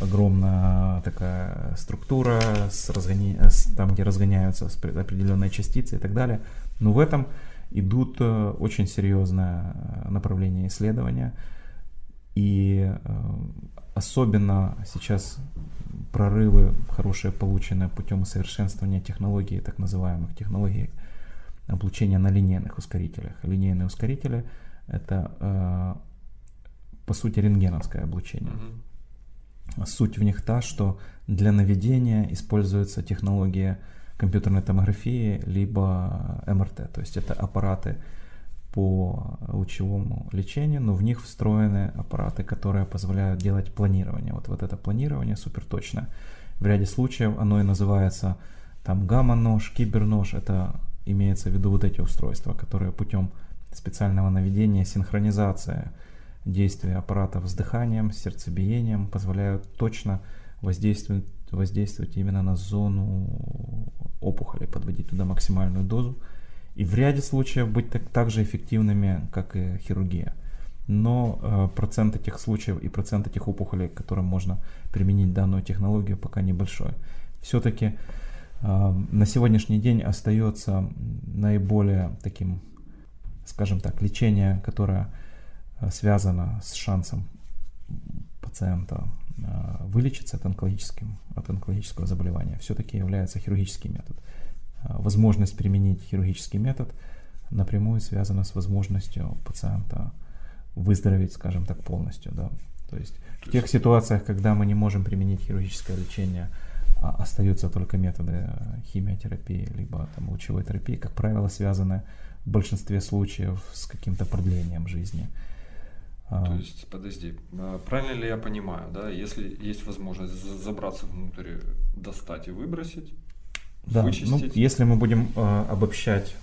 Огромная такая структура, с разгони- с- там, где разгоняются определенные частицы и так далее. Но в этом идут э, очень серьезное э, направление исследования. И э, особенно сейчас прорывы хорошие получены путем усовершенствования технологий, так называемых технологий облучения на линейных ускорителях. Линейные ускорители это э, по сути рентгеновское облучение. Суть в них та, что для наведения используется технология компьютерной томографии либо МРТ, то есть это аппараты по лучевому лечению, но в них встроены аппараты, которые позволяют делать планирование. Вот, вот это планирование суперточное. В ряде случаев оно и называется там гамма-нож, кибернож. Это имеется в виду вот эти устройства, которые путем специального наведения, синхронизация действия аппаратов с дыханием, с сердцебиением позволяют точно воздействовать, воздействовать именно на зону опухоли, подводить туда максимальную дозу и в ряде случаев быть так, так же эффективными, как и хирургия. Но э, процент этих случаев и процент этих опухолей, которым можно применить данную технологию, пока небольшой. Все-таки на сегодняшний день остается наиболее таким, скажем так, лечение, которое э, связано с шансом пациента э, вылечиться от, онкологическим, от онкологического заболевания, все-таки является хирургический метод. Возможность применить хирургический метод напрямую связана с возможностью пациента выздороветь, скажем так, полностью. Да. То есть в тех ситуациях, когда мы не можем применить хирургическое лечение, а остаются только методы э, химиотерапии, либо там, лучевой терапии, как правило, связаны в большинстве случаев с каким-то продлением жизни. А, То есть, подожди, а правильно ли я понимаю, да, если есть возможность за- забраться внутрь, достать и выбросить, Да, ну, вычистить? если мы будем э, обобщать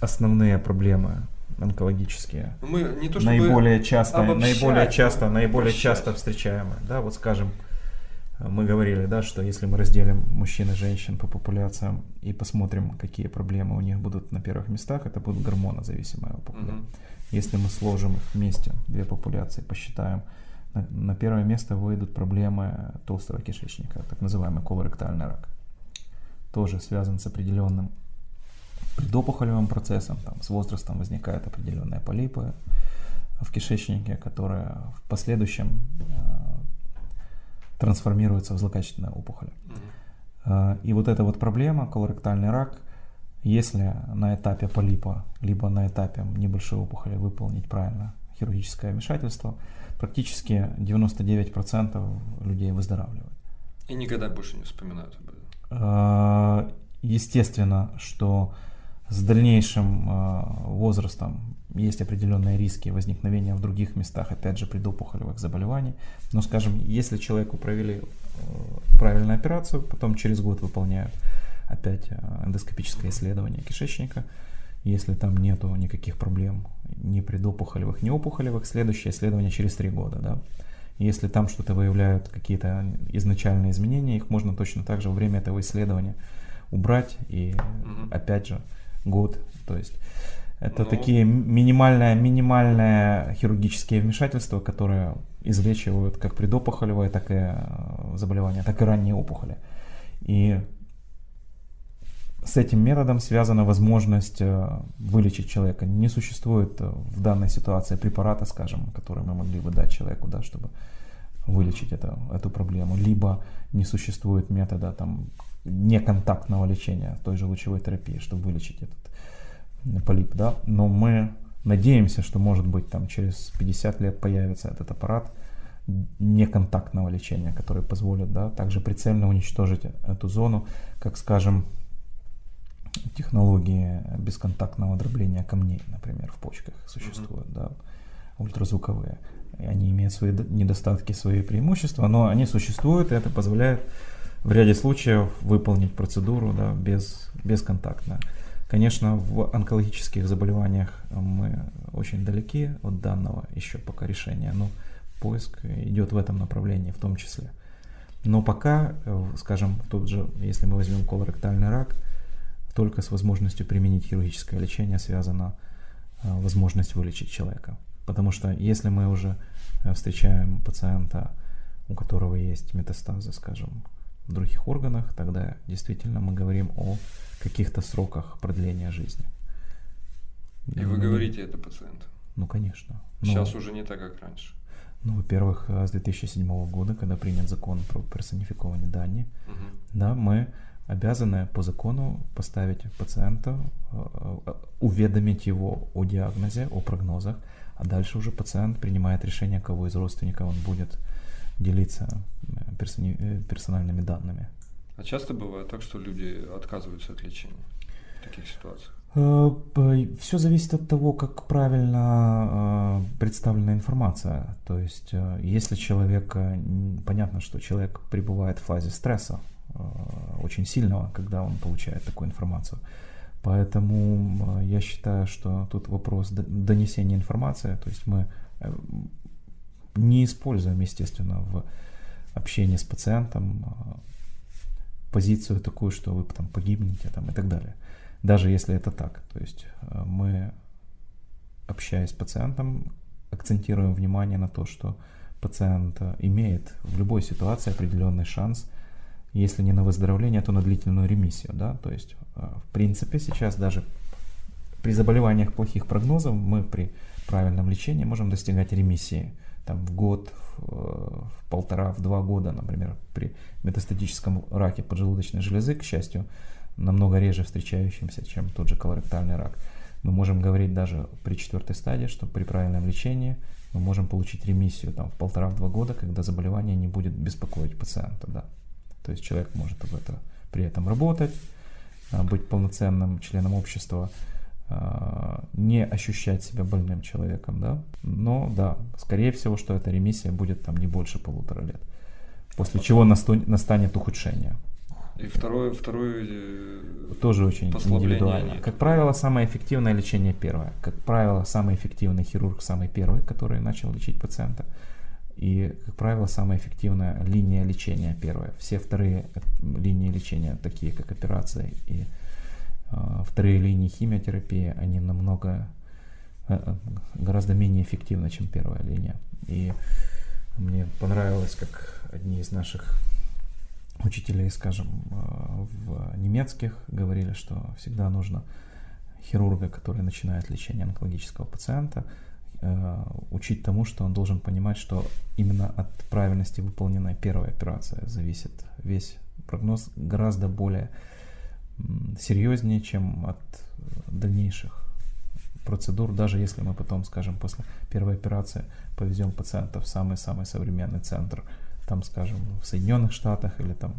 основные проблемы онкологические. Мы не то, наиболее часто, наиболее часто, наиболее обобщать. часто встречаемые. Да, вот скажем, мы говорили, да, что если мы разделим мужчин и женщин по популяциям и посмотрим, какие проблемы у них будут на первых местах, это будут гормонозависимые опухоли. Мгм. Если мы сложим их вместе, две популяции, посчитаем, на, на первое место выйдут проблемы толстого кишечника, так называемый колоректальный рак. Тоже связан с определенным предопухолевым процессом, там, с возрастом возникают определенные полипы в кишечнике, которые в последующем трансформируются в злокачественные опухоли. Э, И вот эта вот проблема, колоректальный рак, если на этапе полипа, либо на этапе небольшой опухоли выполнить правильно хирургическое вмешательство, практически 99% людей выздоравливают. И никогда больше не вспоминают об этом. Э, Естественно, что с дальнейшим э, возрастом есть определенные риски возникновения в других местах, опять же, предопухолевых заболеваний. Но, скажем, если человеку провели э, правильную операцию, потом через год выполняют опять э, эндоскопическое исследование кишечника, если там нету никаких проблем ни предопухолевых, ни опухолевых, следующее исследование через три года, да. Если там что-то выявляют, какие-то изначальные изменения, их можно точно так же во время этого исследования убрать и опять же год. То есть это Ну. такие минимальные, минимальные хирургические вмешательства, которые излечивают как предопухолевое, так и э, заболевания, так и ранние опухоли. И с этим методом связана возможность э, вылечить человека. Не существует э, в данной ситуации препарата, скажем, который мы могли бы дать человеку, да, чтобы вылечить это, эту проблему. Либо не существует метода там, неконтактного лечения той же лучевой терапии, чтобы вылечить этот полип. Да? Но мы надеемся, что может быть там через 50 лет появится этот аппарат неконтактного лечения, который позволит да, также прицельно уничтожить эту зону, как, скажем, технологии бесконтактного дробления камней, например, в почках существуют, да, ультразвуковые. И они имеют свои недостатки, свои преимущества, но они существуют, и это позволяет в ряде случаев выполнить процедуру да, без, бесконтактно. Конечно, в онкологических заболеваниях мы очень далеки от данного еще пока решения, но поиск идет в этом направлении в том числе. Но пока, э, скажем, тот же, если мы возьмем колоректальный рак, только с возможностью применить хирургическое лечение связана э, возможность вылечить человека. Потому что если мы уже э, встречаем пациента, у которого есть метастазы, скажем, в других органах, тогда действительно мы говорим о каких-то сроках продления жизни. И вы Ну, говорите это пациенту. Ну, конечно. Ну, Сейчас уже не так, как раньше. Ну, во-первых, э, с 2007 года, когда принят закон про персонификованные данные, Мгм. да, мы обязаны по закону поставить пациента, э, э, уведомить его о диагнозе, о прогнозах, а дальше уже пациент принимает решение, кого из родственников он будет делиться э, персональными данными. А часто бывает так, что люди отказываются от лечения в таких ситуациях? Все зависит от того, как правильно э, представлена информация. То есть, э, если человек, э, понятно, что человек пребывает в фазе стресса э, очень сильного, когда он получает такую информацию. Поэтому э, я считаю, что тут вопрос донесения информации. То есть мы э, не используем, естественно, в общении с пациентом э, позицию такую, что вы там погибнете там, и так далее. Даже если это так. То есть э, мы, общаясь с пациентом, акцентируем внимание на то, что пациент э, имеет в любой ситуации определенный шанс, если не на выздоровление, то на длительную ремиссию. Да? То есть, э, в принципе, сейчас даже при заболеваниях плохих прогнозов мы при правильном лечении можем достигать ремиссии там, в год, в, в полтора, в два года, например, при метастатическом раке поджелудочной железы, к счастью, намного реже встречающимся, чем тот же колоректальный рак. Мы можем говорить даже при четвертой стадии, что при правильном лечении мы можем получить ремиссию там, в полтора-два года, когда заболевание не будет беспокоить пациента. Да. То есть человек может об это, при этом работать, а, быть полноценным членом общества, не ощущать себя больным человеком, да, но да, скорее всего, что эта ремиссия будет там не больше полутора лет, после чего настанет ухудшение. И второе, второе э, тоже очень индивидуально. нет. Как правило, самое эффективное лечение первое. Как правило, самый эффективный хирург самый первый, который начал лечить пациента. И, как правило, самая эффективная линия лечения первая. Все вторые э, линии лечения, такие как операции и вторые линии химиотерапии, они намного э, э, гораздо менее эффективны, чем первая линия. И мне понравилось, как одни из наших учителей, скажем, э, в немецких говорили, что всегда нужно хирурга, который начинает лечение онкологического пациента, э, учить тому, что он должен понимать, что именно от правильности выполненной первой операции зависит весь прогноз гораздо более серьезнее, чем от дальнейших процедур, даже если мы потом, скажем, после первой операции повезем пациента в самый-самый современный центр, там, скажем, в Соединенных Штатах или там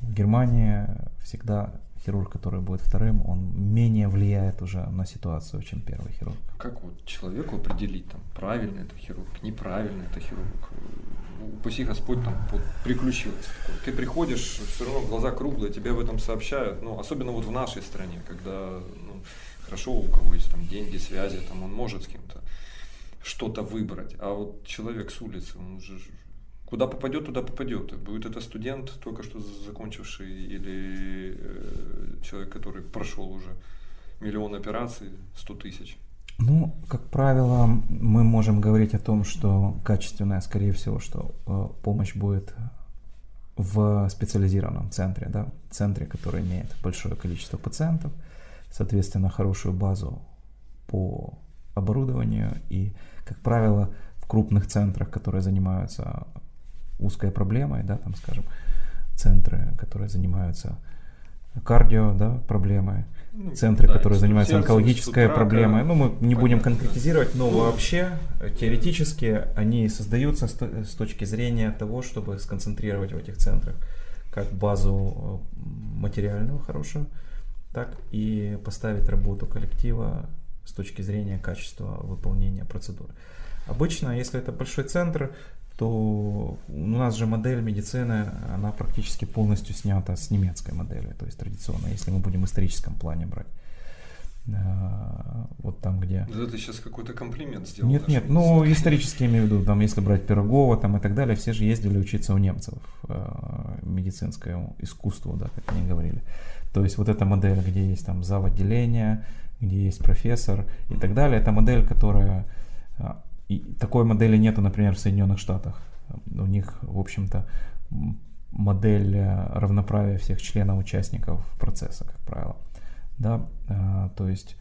в Германии, всегда хирург, который будет вторым, он менее влияет уже на ситуацию, чем первый хирург. Как вот человеку определить, там, правильный это хирург, неправильный это хирург? Упаси Господь, там, приключилось такое. Ты приходишь, все равно глаза круглые, тебе об этом сообщают, ну, особенно вот в нашей стране, когда, ну, хорошо, у кого есть там деньги, связи, там, он может с кем-то что-то выбрать, а вот человек с улицы, он уже ж- куда попадет, туда попадет. Будет это студент, только что закончивший, или э, человек, который прошел уже миллион операций, 100 тысяч. Ну, как правило, мы можем говорить о том, что качественная, скорее всего, что э, помощь будет в специализированном центре, да, центре, который имеет большое количество пациентов, соответственно, хорошую базу по оборудованию. И, как правило, в крупных центрах, которые занимаются узкой проблемой, да, там, скажем, центры, которые занимаются кардио, да, проблемой, центры, да, которые занимаются онкологической рака. проблемой. Ну, мы не будем Понятно, да. конкретизировать, но Ну, вообще э, теоретически они создаются с, то- с точки зрения того, чтобы сконцентрировать в этих центрах как базу э, материальную хорошую, так и поставить работу коллектива с точки зрения качества выполнения процедуры. Обычно, если это большой центр, то у нас же модель медицины, она практически полностью снята с немецкой модели, то есть традиционно, если мы будем в историческом плане брать. А, Вот там, где... Да ты сейчас какой-то комплимент сделал. Нет, нет, ну медицине. исторически имею в виду, там, если брать Пирогова там и так далее, все же ездили учиться у немцев э, медицинскому искусству, да, как они говорили. То есть вот эта модель, где есть там зав. отделение, где есть профессор и так далее, это модель, которая... И такой модели нету, например, в Соединенных Штатах. У них, в общем-то, модель э, равноправия всех членов участников процесса, как правило. Да, а, то есть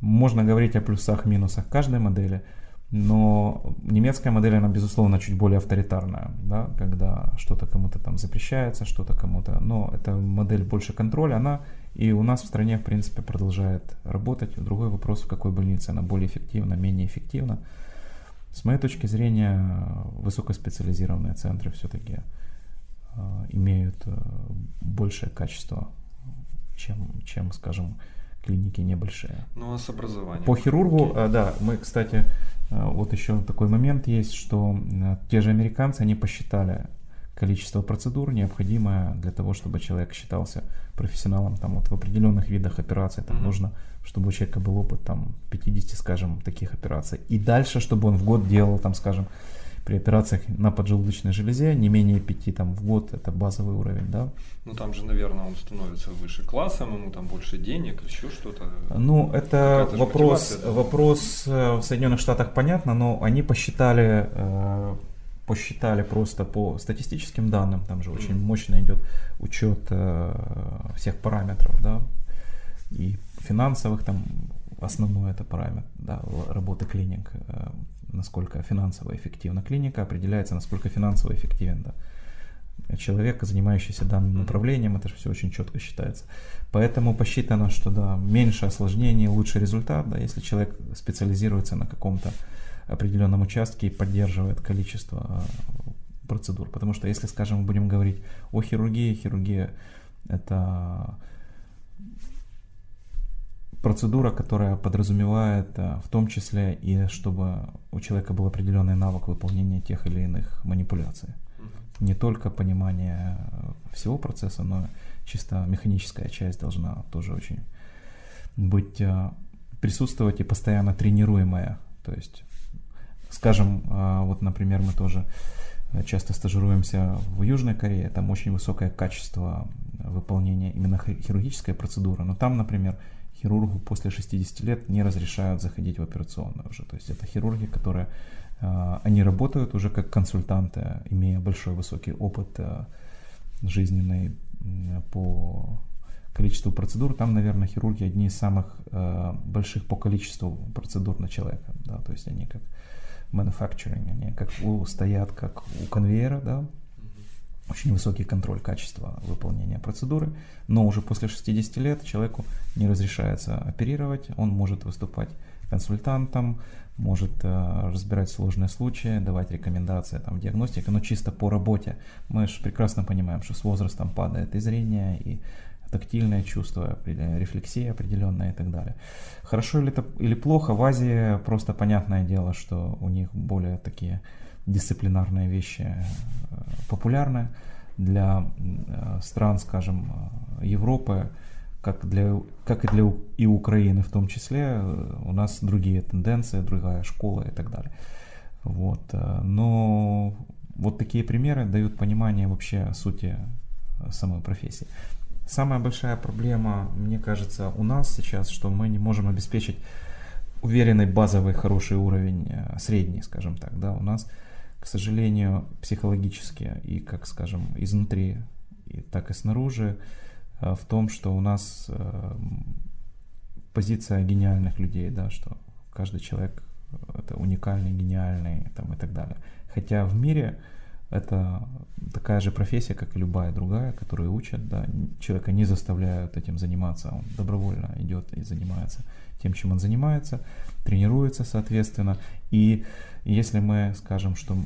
можно говорить о плюсах, минусах каждой модели, но немецкая модель, она, безусловно, чуть более авторитарная, да, когда что-то кому-то там запрещается, что-то кому-то, но это модель больше контроля, она и у нас в стране, в принципе, продолжает работать. Другой вопрос, в какой больнице она более эффективна, менее эффективна. С моей точки зрения, высокоспециализированные центры все-таки имеют э, большее качество, чем, чем, скажем, клиники небольшие. Ну а с образованием? По хирургу, Окей. э, да, мы, кстати, э, вот еще такой момент есть, что э, те же американцы, они посчитали количество процедур, необходимое для того, чтобы человек считался профессионалом там вот в определенных видах операций. Там Мгм. нужно, чтобы у человека был опыт там 50, скажем, таких операций. И дальше, чтобы он в год делал там, скажем, при операциях на поджелудочной железе не менее 5 там в год, это базовый уровень, да. Ну там же, наверное, он становится выше классом, ему там больше денег, еще что-то. Ну, это вопрос, да? вопрос э, в Соединенных Штатах понятно, но они посчитали, э, посчитали просто по статистическим данным, там же очень мощно идет учет э, всех параметров, да, и финансовых там основной это параметр, да, работы клиник, э, насколько финансово эффективна клиника, определяется, насколько финансово эффективен, да, человек, занимающийся данным направлением, это же все очень четко считается. Поэтому посчитано, что да, меньше осложнений, лучший результат, да, если человек специализируется на каком-то определенном участке и поддерживает количество э, процедур. Потому что если, скажем, мы будем говорить о хирургии, хирургия это процедура, которая подразумевает э, в том числе и чтобы у человека был определенный навык выполнения тех или иных манипуляций не только понимание э, всего процесса, но чисто механическая часть должна тоже очень быть присутствовать и постоянно тренируемая. То есть, скажем, э, вот, например, мы тоже часто стажируемся в Южной Корее, там очень высокое качество выполнения именно хирургической процедуры, но там, например, хирургу после 60 лет не разрешают заходить в операционную уже. То есть это хирурги, которые э, они работают уже как консультанты, имея большой высокий опыт э, жизненный по количеству процедур. Там, наверное, хирурги одни из самых э, больших по количеству процедур на человека. Да, то есть они как manufacturing, они как у, стоят как у конвейера, да, очень высокий контроль качества выполнения процедуры, но уже после 60 лет человеку не разрешается оперировать, он может выступать консультантом, может э, разбирать сложные случаи, давать рекомендации, там, диагностика, но чисто по работе. Мы же прекрасно понимаем, что с возрастом падает и зрение, и тактильное чувство, рефлексия определенная и так далее. Хорошо ли это или плохо, в Азии просто понятное дело, что у них более такие дисциплинарные вещи э, популярны для э, стран, скажем, э, Европы, как, для, как и для и Украины в том числе, у нас другие тенденции, другая школа и так далее. Вот. Но вот такие примеры дают понимание вообще сути самой профессии. Самая большая проблема, мне кажется, у нас сейчас, что мы не можем обеспечить уверенный базовый хороший уровень, средний, скажем так, да, у нас к сожалению, психологически и, как скажем, изнутри, и так и снаружи, э, в том, что у нас э, позиция гениальных людей, да, что каждый человек э, это уникальный, гениальный там, и так далее. Хотя в мире это такая же профессия, как и любая другая, которую учат, да, человека не заставляют этим заниматься, он добровольно идет и занимается тем, чем он занимается, тренируется, соответственно, и если мы скажем, что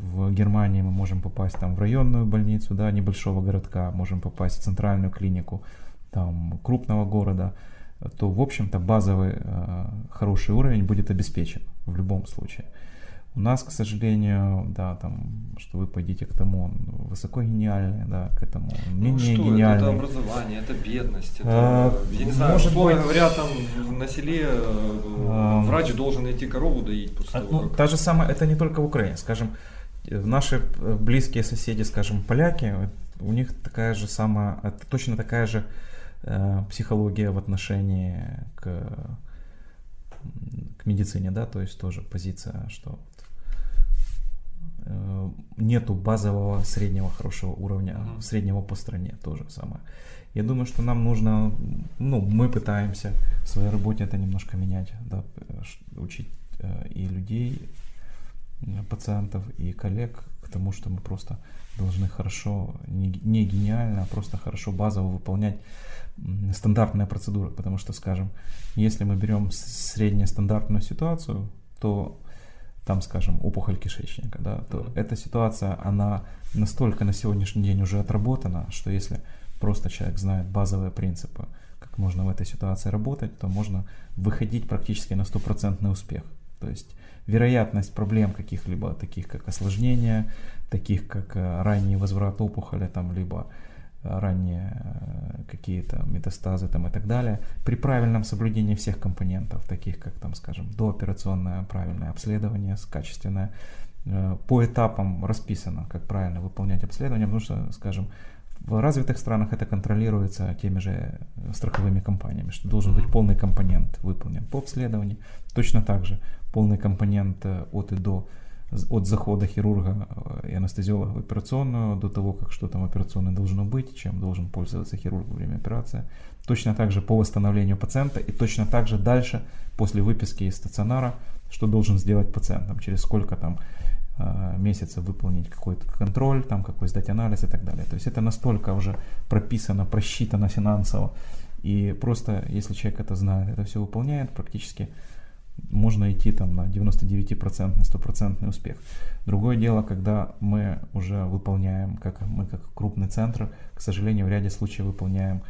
в Германии мы можем попасть там в районную больницу, да, небольшого городка, можем попасть в центральную клинику там крупного города, то в общем-то базовый э, хороший уровень будет обеспечен в любом случае. У нас, к сожалению, да, там, что вы пойдите к тому, он высоко гениальный, да, к этому менее ну, что гениальный. Это, это образование, это бедность, это, а, я не знаю, может условно быть, говоря, там на селе а, врач должен идти корову доить после а, того, ну, как... Та же самая, это не только в Украине, скажем, наши близкие соседи, скажем, поляки, у них такая же самая, точно такая же э, психология в отношении к к медицине, да, то есть тоже позиция, что Э, нету базового среднего хорошего уровня, mm-hmm. среднего по стране тоже самое. Я думаю, что нам нужно, ну, мы пытаемся в своей работе это немножко менять, да, учить э, и людей, пациентов, и коллег к тому, что мы просто должны хорошо, не, не гениально, а просто хорошо базово выполнять стандартные процедуры, потому что, скажем, если мы берем среднестандартную ситуацию, то там, скажем, опухоль кишечника, да, то эта ситуация, она настолько на сегодняшний день уже отработана, что если просто человек знает базовые принципы, как можно в этой ситуации работать, то можно выходить практически на стопроцентный успех. То есть вероятность проблем каких-либо, таких как осложнения, таких как э, ранний возврат опухоли, там, либо ранние э, какие-то метастазы там и так далее, при правильном соблюдении всех компонентов, таких как там, скажем, дооперационное правильное обследование, качественное, э, по этапам расписано, как правильно выполнять обследование, потому что, скажем, в развитых странах это контролируется теми же страховыми компаниями, что должен быть полный компонент выполнен по обследованию. Точно так же полный компонент э, от и до от захода хирурга и анестезиолога в операционную до того, как что там в операционной должно быть, чем должен пользоваться хирург во время операции. Точно так же по восстановлению пациента и точно так же дальше после выписки из стационара, что должен сделать пациент, там, через сколько там э, месяцев выполнить какой-то контроль, там какой сдать анализ и так далее. То есть это настолько уже прописано, просчитано финансово. И просто если человек это знает, это все выполняет, практически можно идти там на 99% 100% успех. Другое дело, когда мы уже выполняем, как мы как крупный центр, к сожалению, в ряде случаев выполняем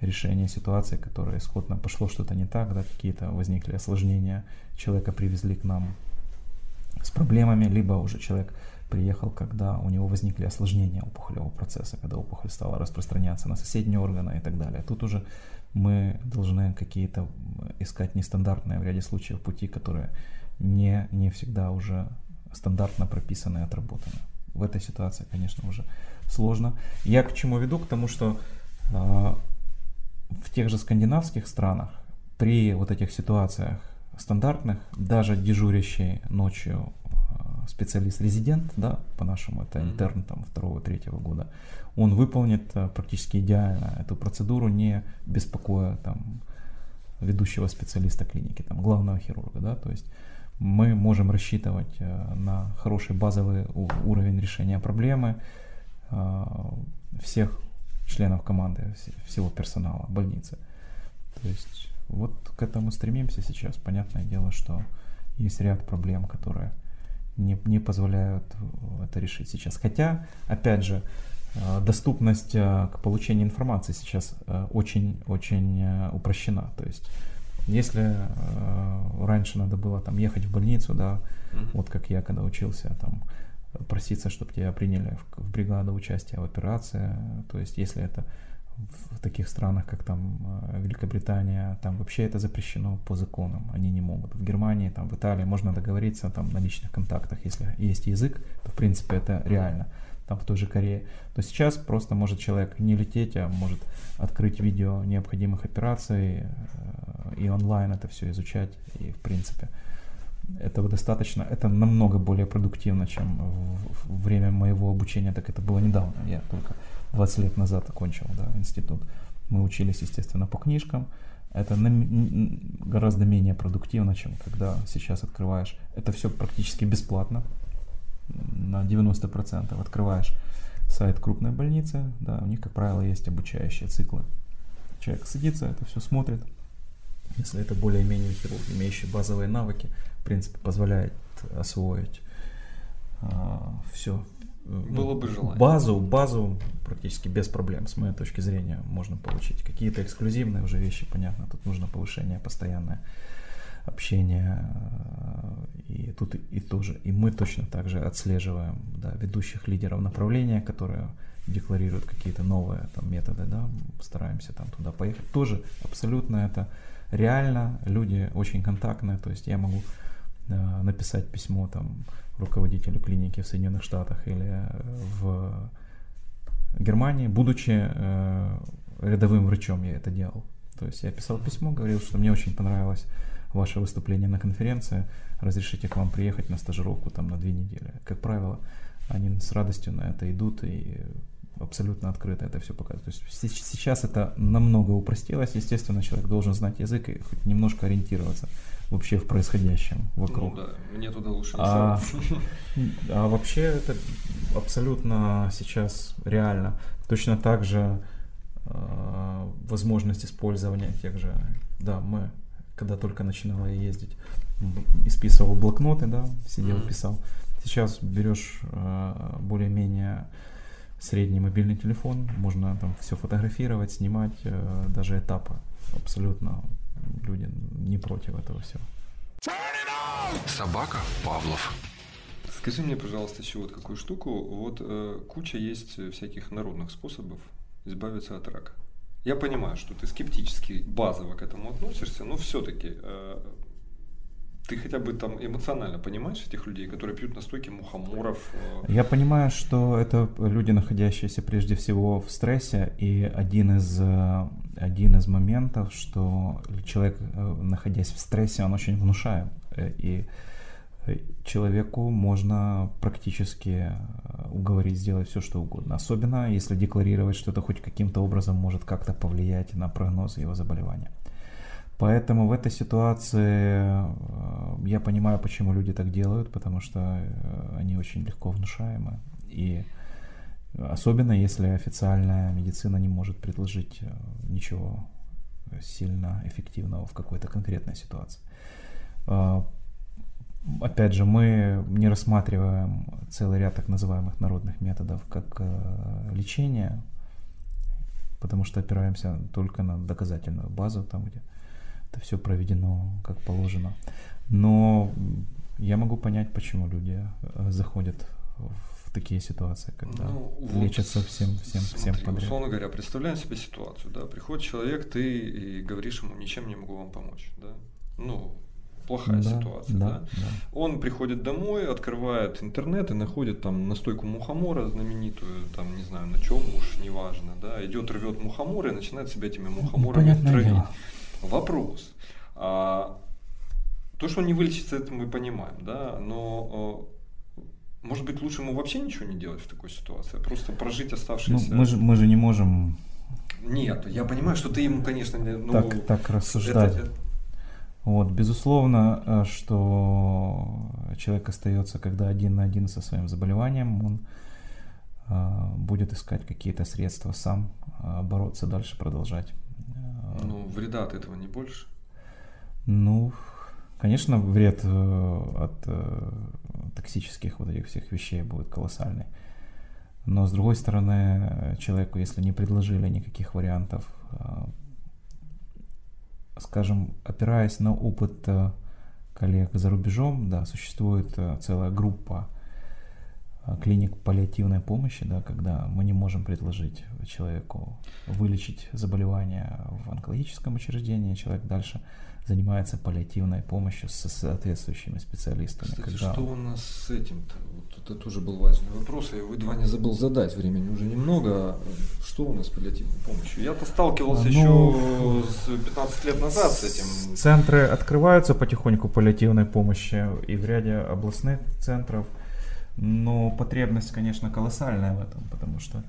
решение ситуации, которая исходно пошло что-то не так, да, какие-то возникли осложнения, человека привезли к нам с проблемами, либо уже человек приехал, когда у него возникли осложнения опухолевого процесса, когда опухоль стала распространяться на соседние органы и так далее. Тут уже мы должны какие-то искать нестандартные в ряде случаев пути, которые не, не всегда уже стандартно прописаны и отработаны. В этой ситуации, конечно, уже сложно. Я к чему веду? К тому, что э, в тех же скандинавских странах при вот этих ситуациях стандартных, даже дежурящий ночью специалист-резидент, да, по-нашему это интерн там второго-третьего года, он выполнит э, практически идеально эту процедуру, не беспокоя там ведущего специалиста клиники, там главного хирурга, да, то есть мы можем рассчитывать э, на хороший базовый уровень решения проблемы всех членов команды, всего персонала больницы. То есть вот к этому стремимся сейчас. Понятное дело, что есть ряд проблем, которые не, не позволяют это решить сейчас. Хотя, опять же, э, доступность э, к получению информации сейчас очень-очень э, упрощена. То есть, если раньше надо было там ехать в больницу, да, mm-hmm. вот как я когда учился, там проситься, чтобы тебя приняли в, в бригаду участия в операции, то есть, если это в таких странах, как там э, Великобритания, там вообще это запрещено по законам, они не могут. В Германии, там в Италии можно договориться там на личных контактах, если есть язык, то в принципе это реально. Там в той же Корее. То сейчас просто может человек не лететь, а может открыть видео необходимых операций э, и онлайн это все изучать. И в принципе этого достаточно. Это намного более продуктивно, чем в время моего обучения, так это было недавно. Я только 20 лет назад окончил да, институт. Мы учились, естественно, по книжкам. Это гораздо менее продуктивно, чем когда сейчас открываешь. Это все практически бесплатно. На 90% открываешь сайт крупной больницы. Да, у них, как правило, есть обучающие циклы. Человек садится, это все смотрит. Если это более-менее хирург, имеющий базовые навыки, в принципе, позволяет освоить а, все, было бы желание. Базу, базу практически без проблем, с моей точки зрения, можно получить. Какие-то эксклюзивные уже вещи, понятно, тут нужно повышение постоянное общение и тут и тоже и мы точно так же отслеживаем да, ведущих лидеров направления, которые декларируют какие-то новые там методы, да, стараемся там туда поехать. Тоже абсолютно это реально, люди очень контактные, то есть я могу э, написать письмо там руководителю клиники в Соединенных Штатах или э, в Германии, будучи э, рядовым врачом, я это делал. То есть я писал письмо, говорил, что мне очень понравилось ваше выступление на конференции, разрешите к вам приехать на стажировку там на две недели. Как правило, они с радостью на это идут и абсолютно открыто это все показывают. То есть сейчас это намного упростилось. Естественно, человек должен знать язык и хоть немножко ориентироваться вообще в происходящем вокруг. Ну да, мне туда лучше не а, а вообще это абсолютно сейчас реально. Точно так же э, возможность использования тех же, да, мы, когда только начинала ездить, исписывал блокноты, да, сидел, mm-hmm. писал. Сейчас берешь э, более-менее средний мобильный телефон, можно там все фотографировать, снимать, э, даже этапы абсолютно люди не против этого всего. Собака Павлов. Скажи мне, пожалуйста, еще вот какую штуку. Вот э, куча есть всяких народных способов избавиться от рака. Я понимаю, что ты скептически базово к этому относишься, но все-таки э, ты хотя бы там эмоционально понимаешь этих людей, которые пьют настойки мухоморов? Э? Я понимаю, что это люди, находящиеся прежде всего в стрессе, и один из, э, один из моментов, что человек, э, находясь в стрессе, он очень внушаем, и человеку можно практически уговорить сделать все, что угодно. Особенно, если декларировать, что это хоть каким-то образом может как-то повлиять на прогноз его заболевания. Поэтому в этой ситуации э, я понимаю, почему люди так делают, потому что э, они очень легко внушаемы. И особенно если официальная медицина не может предложить э, ничего сильно эффективного в какой-то конкретной ситуации. Опять же, мы не рассматриваем целый ряд так называемых народных методов как лечение, потому что опираемся только на доказательную базу, там, где это все проведено как положено. Но я могу понять, почему люди э, заходят в такие ситуации, когда Ну, лечатся всем, всем, всем смотри, подряд. Условно говоря, представляем себе ситуацию, да, приходит человек, ты и говоришь ему, ничем не могу вам помочь, да, ну, плохая Да, ситуация, да. да, да. Он приходит домой, открывает интернет и находит там настойку мухомора знаменитую, там, не знаю, на чем уж, неважно, да, идет, рвет мухомор и начинает себя этими мухоморами Ну, травить. дело. Вопрос. А, то, что он не вылечится, это мы понимаем, да, но э, может быть лучше ему вообще ничего не делать в такой ситуации, а просто прожить Ну, оставшиеся... мы, же, мы же не можем Нет, я понимаю, что ты ему, конечно, не- ну, так, так рассуждать. это- Вот, безусловно, э, что человек остается, когда один на один со своим заболеванием, он э, будет искать какие-то средства сам, э, бороться дальше, продолжать. Ну, вреда от этого не больше. Ну, конечно, вред э, от э, токсических вот этих всех вещей будет колоссальный. Но с другой стороны, человеку, если не предложили никаких вариантов, э, скажем, опираясь на опыт коллег за рубежом, да, существует целая группа клиник паллиативной помощи, да, когда мы не можем предложить человеку вылечить заболевание в онкологическом учреждении, человек дальше занимается паллиативной помощью со соответствующими специалистами. Кстати, когда- что у нас с этим-то? Вот это тоже был важный вопрос, я его едва не забыл задать, времени уже немного. Что у нас с паллиативной помощью? Я-то сталкивался А, еще ну, с 15 лет назад с этим. Центры открываются потихоньку паллиативной помощи и в ряде областных центров, но потребность, конечно, колоссальная в этом, потому что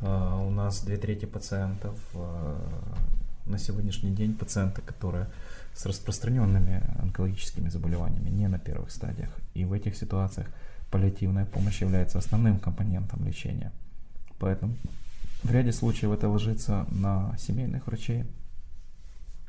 э, у нас две трети пациентов э, на сегодняшний день пациенты, которые с распространенными онкологическими заболеваниями, не на первых стадиях. И в этих ситуациях паллиативная помощь является основным компонентом лечения. Поэтому в ряде случаев это ложится на семейных врачей,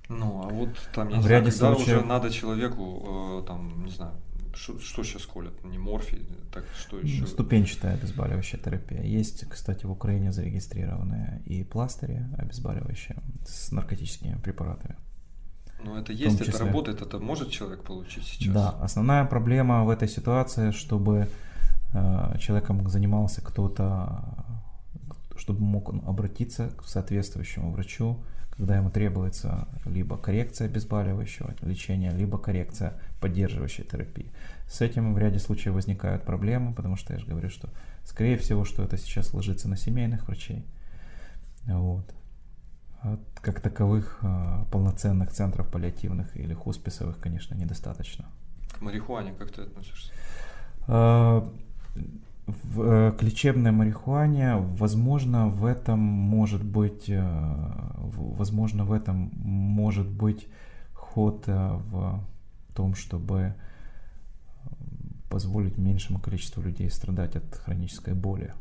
Ну, а вот там, я В не знаю, ряде случаев- уже надо человеку, э, там, не знаю, что, что сейчас колят? Не морфий, так что еще? Ну, Ступенчатая обезболивающая терапия. Есть, кстати, в Украине зарегистрированные и пластыри обезболивающие с наркотическими препаратами. Ну, это есть, это числе. работает, это может человек получить сейчас? Да, основная проблема в этой ситуации, чтобы э, человеком занимался кто-то, чтобы мог он обратиться к соответствующему врачу, когда ему требуется либо коррекция обезболивающего лечения, либо коррекция поддерживающей терапии. С этим в ряде случаев возникают проблемы, потому что я же говорю, что скорее всего, что это сейчас ложится на семейных врачей. Вот. А Как таковых э, полноценных центров паллиативных или хосписовых, конечно, недостаточно. К марихуане как ты относишься? В, э, к лечебной марихуане, возможно, в этом может быть, э, возможно, в этом может быть ход э, в том, чтобы позволить меньшему количеству людей страдать от хронической боли.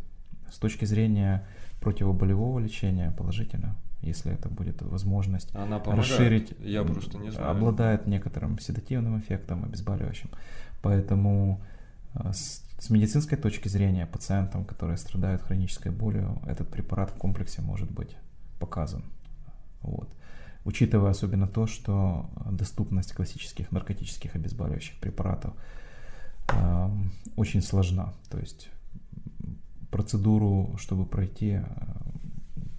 С точки зрения противоболевого лечения положительно, если это будет возможность Она помогает? расширить, Я просто не знаю. обладает некоторым седативным эффектом, обезболивающим. Поэтому с, с медицинской точки зрения пациентам, которые страдают хронической болью, этот препарат в комплексе может быть показан. Вот. Учитывая особенно то, что доступность классических наркотических обезболивающих препаратов э, очень сложна. То есть процедуру, чтобы пройти э,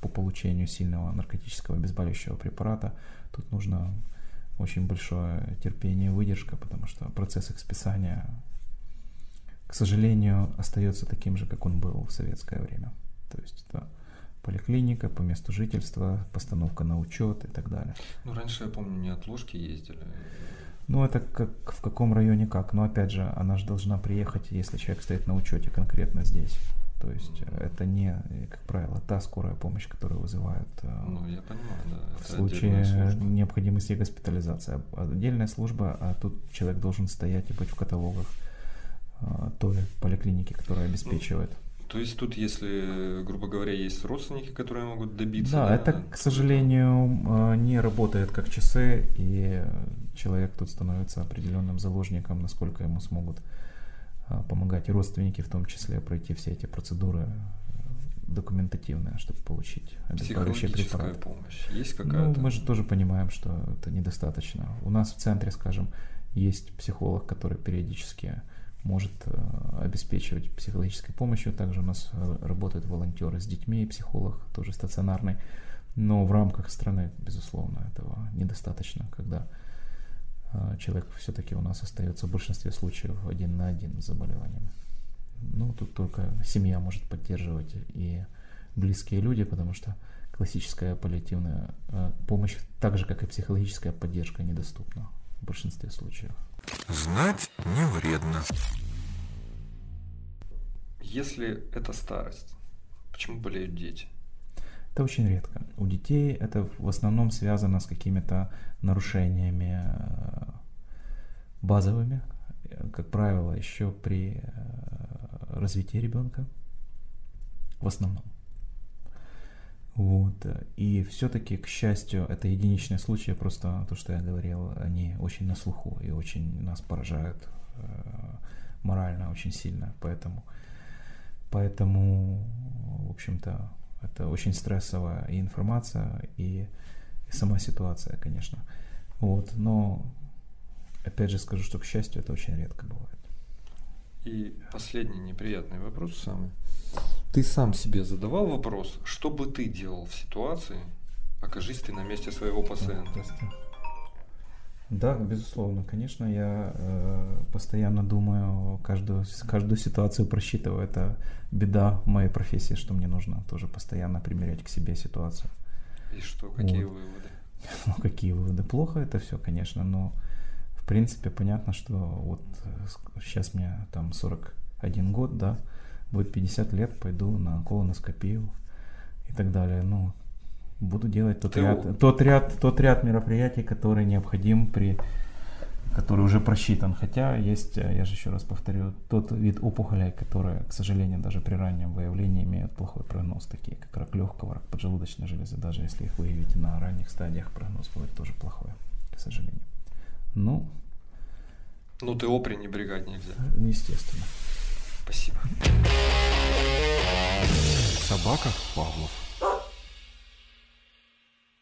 по получению сильного наркотического обезболивающего препарата, тут нужно очень большое терпение и выдержка, потому что процесс их списания, к сожалению, остается таким же, как он был в советское время. То есть это поликлиника по месту жительства, постановка на учет и так далее. Ну, раньше, я помню, не от ложки ездили. Ну, это как в каком районе как. Но опять же, она же должна приехать, если человек стоит на учете конкретно здесь. То есть это не, э, как правило, та скорая помощь, которую вызывают э, Ну, я понимаю, да. в это случае необходимости госпитализации. Отдельная служба, а тут человек должен стоять и быть в каталогах той поликлиники, которая обеспечивает. То есть тут, если, грубо говоря, есть родственники, которые могут добиться... Да, это, к то- сожалению, э, не работает как часы, и человек тут становится определенным заложником, насколько ему смогут э, помогать и родственники, в том числе, пройти все эти процедуры э, документативные, чтобы получить обезболивающий препарат. помощь есть Ну, какая-то? мы же тоже понимаем, что это недостаточно. У нас в центре, скажем, есть психолог, который периодически может э, обеспечивать психологической помощью. Также у нас э, работают волонтеры с детьми, психолог тоже стационарный. Но в рамках страны, безусловно, этого недостаточно, когда э, человек все-таки у нас остается в большинстве случаев один на один с заболеванием. Ну, тут только семья может поддерживать и близкие люди, потому что классическая паллиативная помощь, так же как и психологическая поддержка, недоступна в большинстве случаев. Знать не вредно. Если это старость, почему болеют дети? Это очень редко. У детей это в основном связано с какими-то нарушениями э, базовыми, как правило, еще при э, развитии ребенка. В основном. Вот. И все-таки, к счастью, это единичные случаи, просто то, что я говорил, они очень на слуху и очень нас поражают э, морально очень сильно. Поэтому, поэтому, в общем-то, это очень стрессовая и информация, и, и сама ситуация, конечно. Вот. Но опять же скажу, что, к счастью, это очень редко бывает. И последний неприятный вопрос самый. Ты сам себе задавал вопрос, что бы ты делал в ситуации, окажись ты на месте своего пациента? Да, безусловно, конечно, я э, постоянно думаю, каждую, каждую ситуацию просчитываю. Это беда моей профессии, что мне нужно тоже постоянно примерять к себе ситуацию. И что, какие вот. выводы? Ну, какие выводы? Плохо это все, конечно, но в принципе понятно, что вот сейчас мне там 41 год, да, будет 50 лет, пойду на колоноскопию и так далее. Ну, буду делать тот ряд, тот ряд, тот ряд мероприятий, который необходим при который уже просчитан. Хотя есть, я же еще раз повторю, тот вид опухолей, которые, к сожалению, даже при раннем выявлении имеют плохой прогноз, такие как рак легкого, рак поджелудочной железы. Даже если их выявите на ранних стадиях, прогноз будет тоже плохой, к сожалению. Ну, ну ты ТО пренебрегать нельзя. Естественно. Спасибо. Собака Павлов.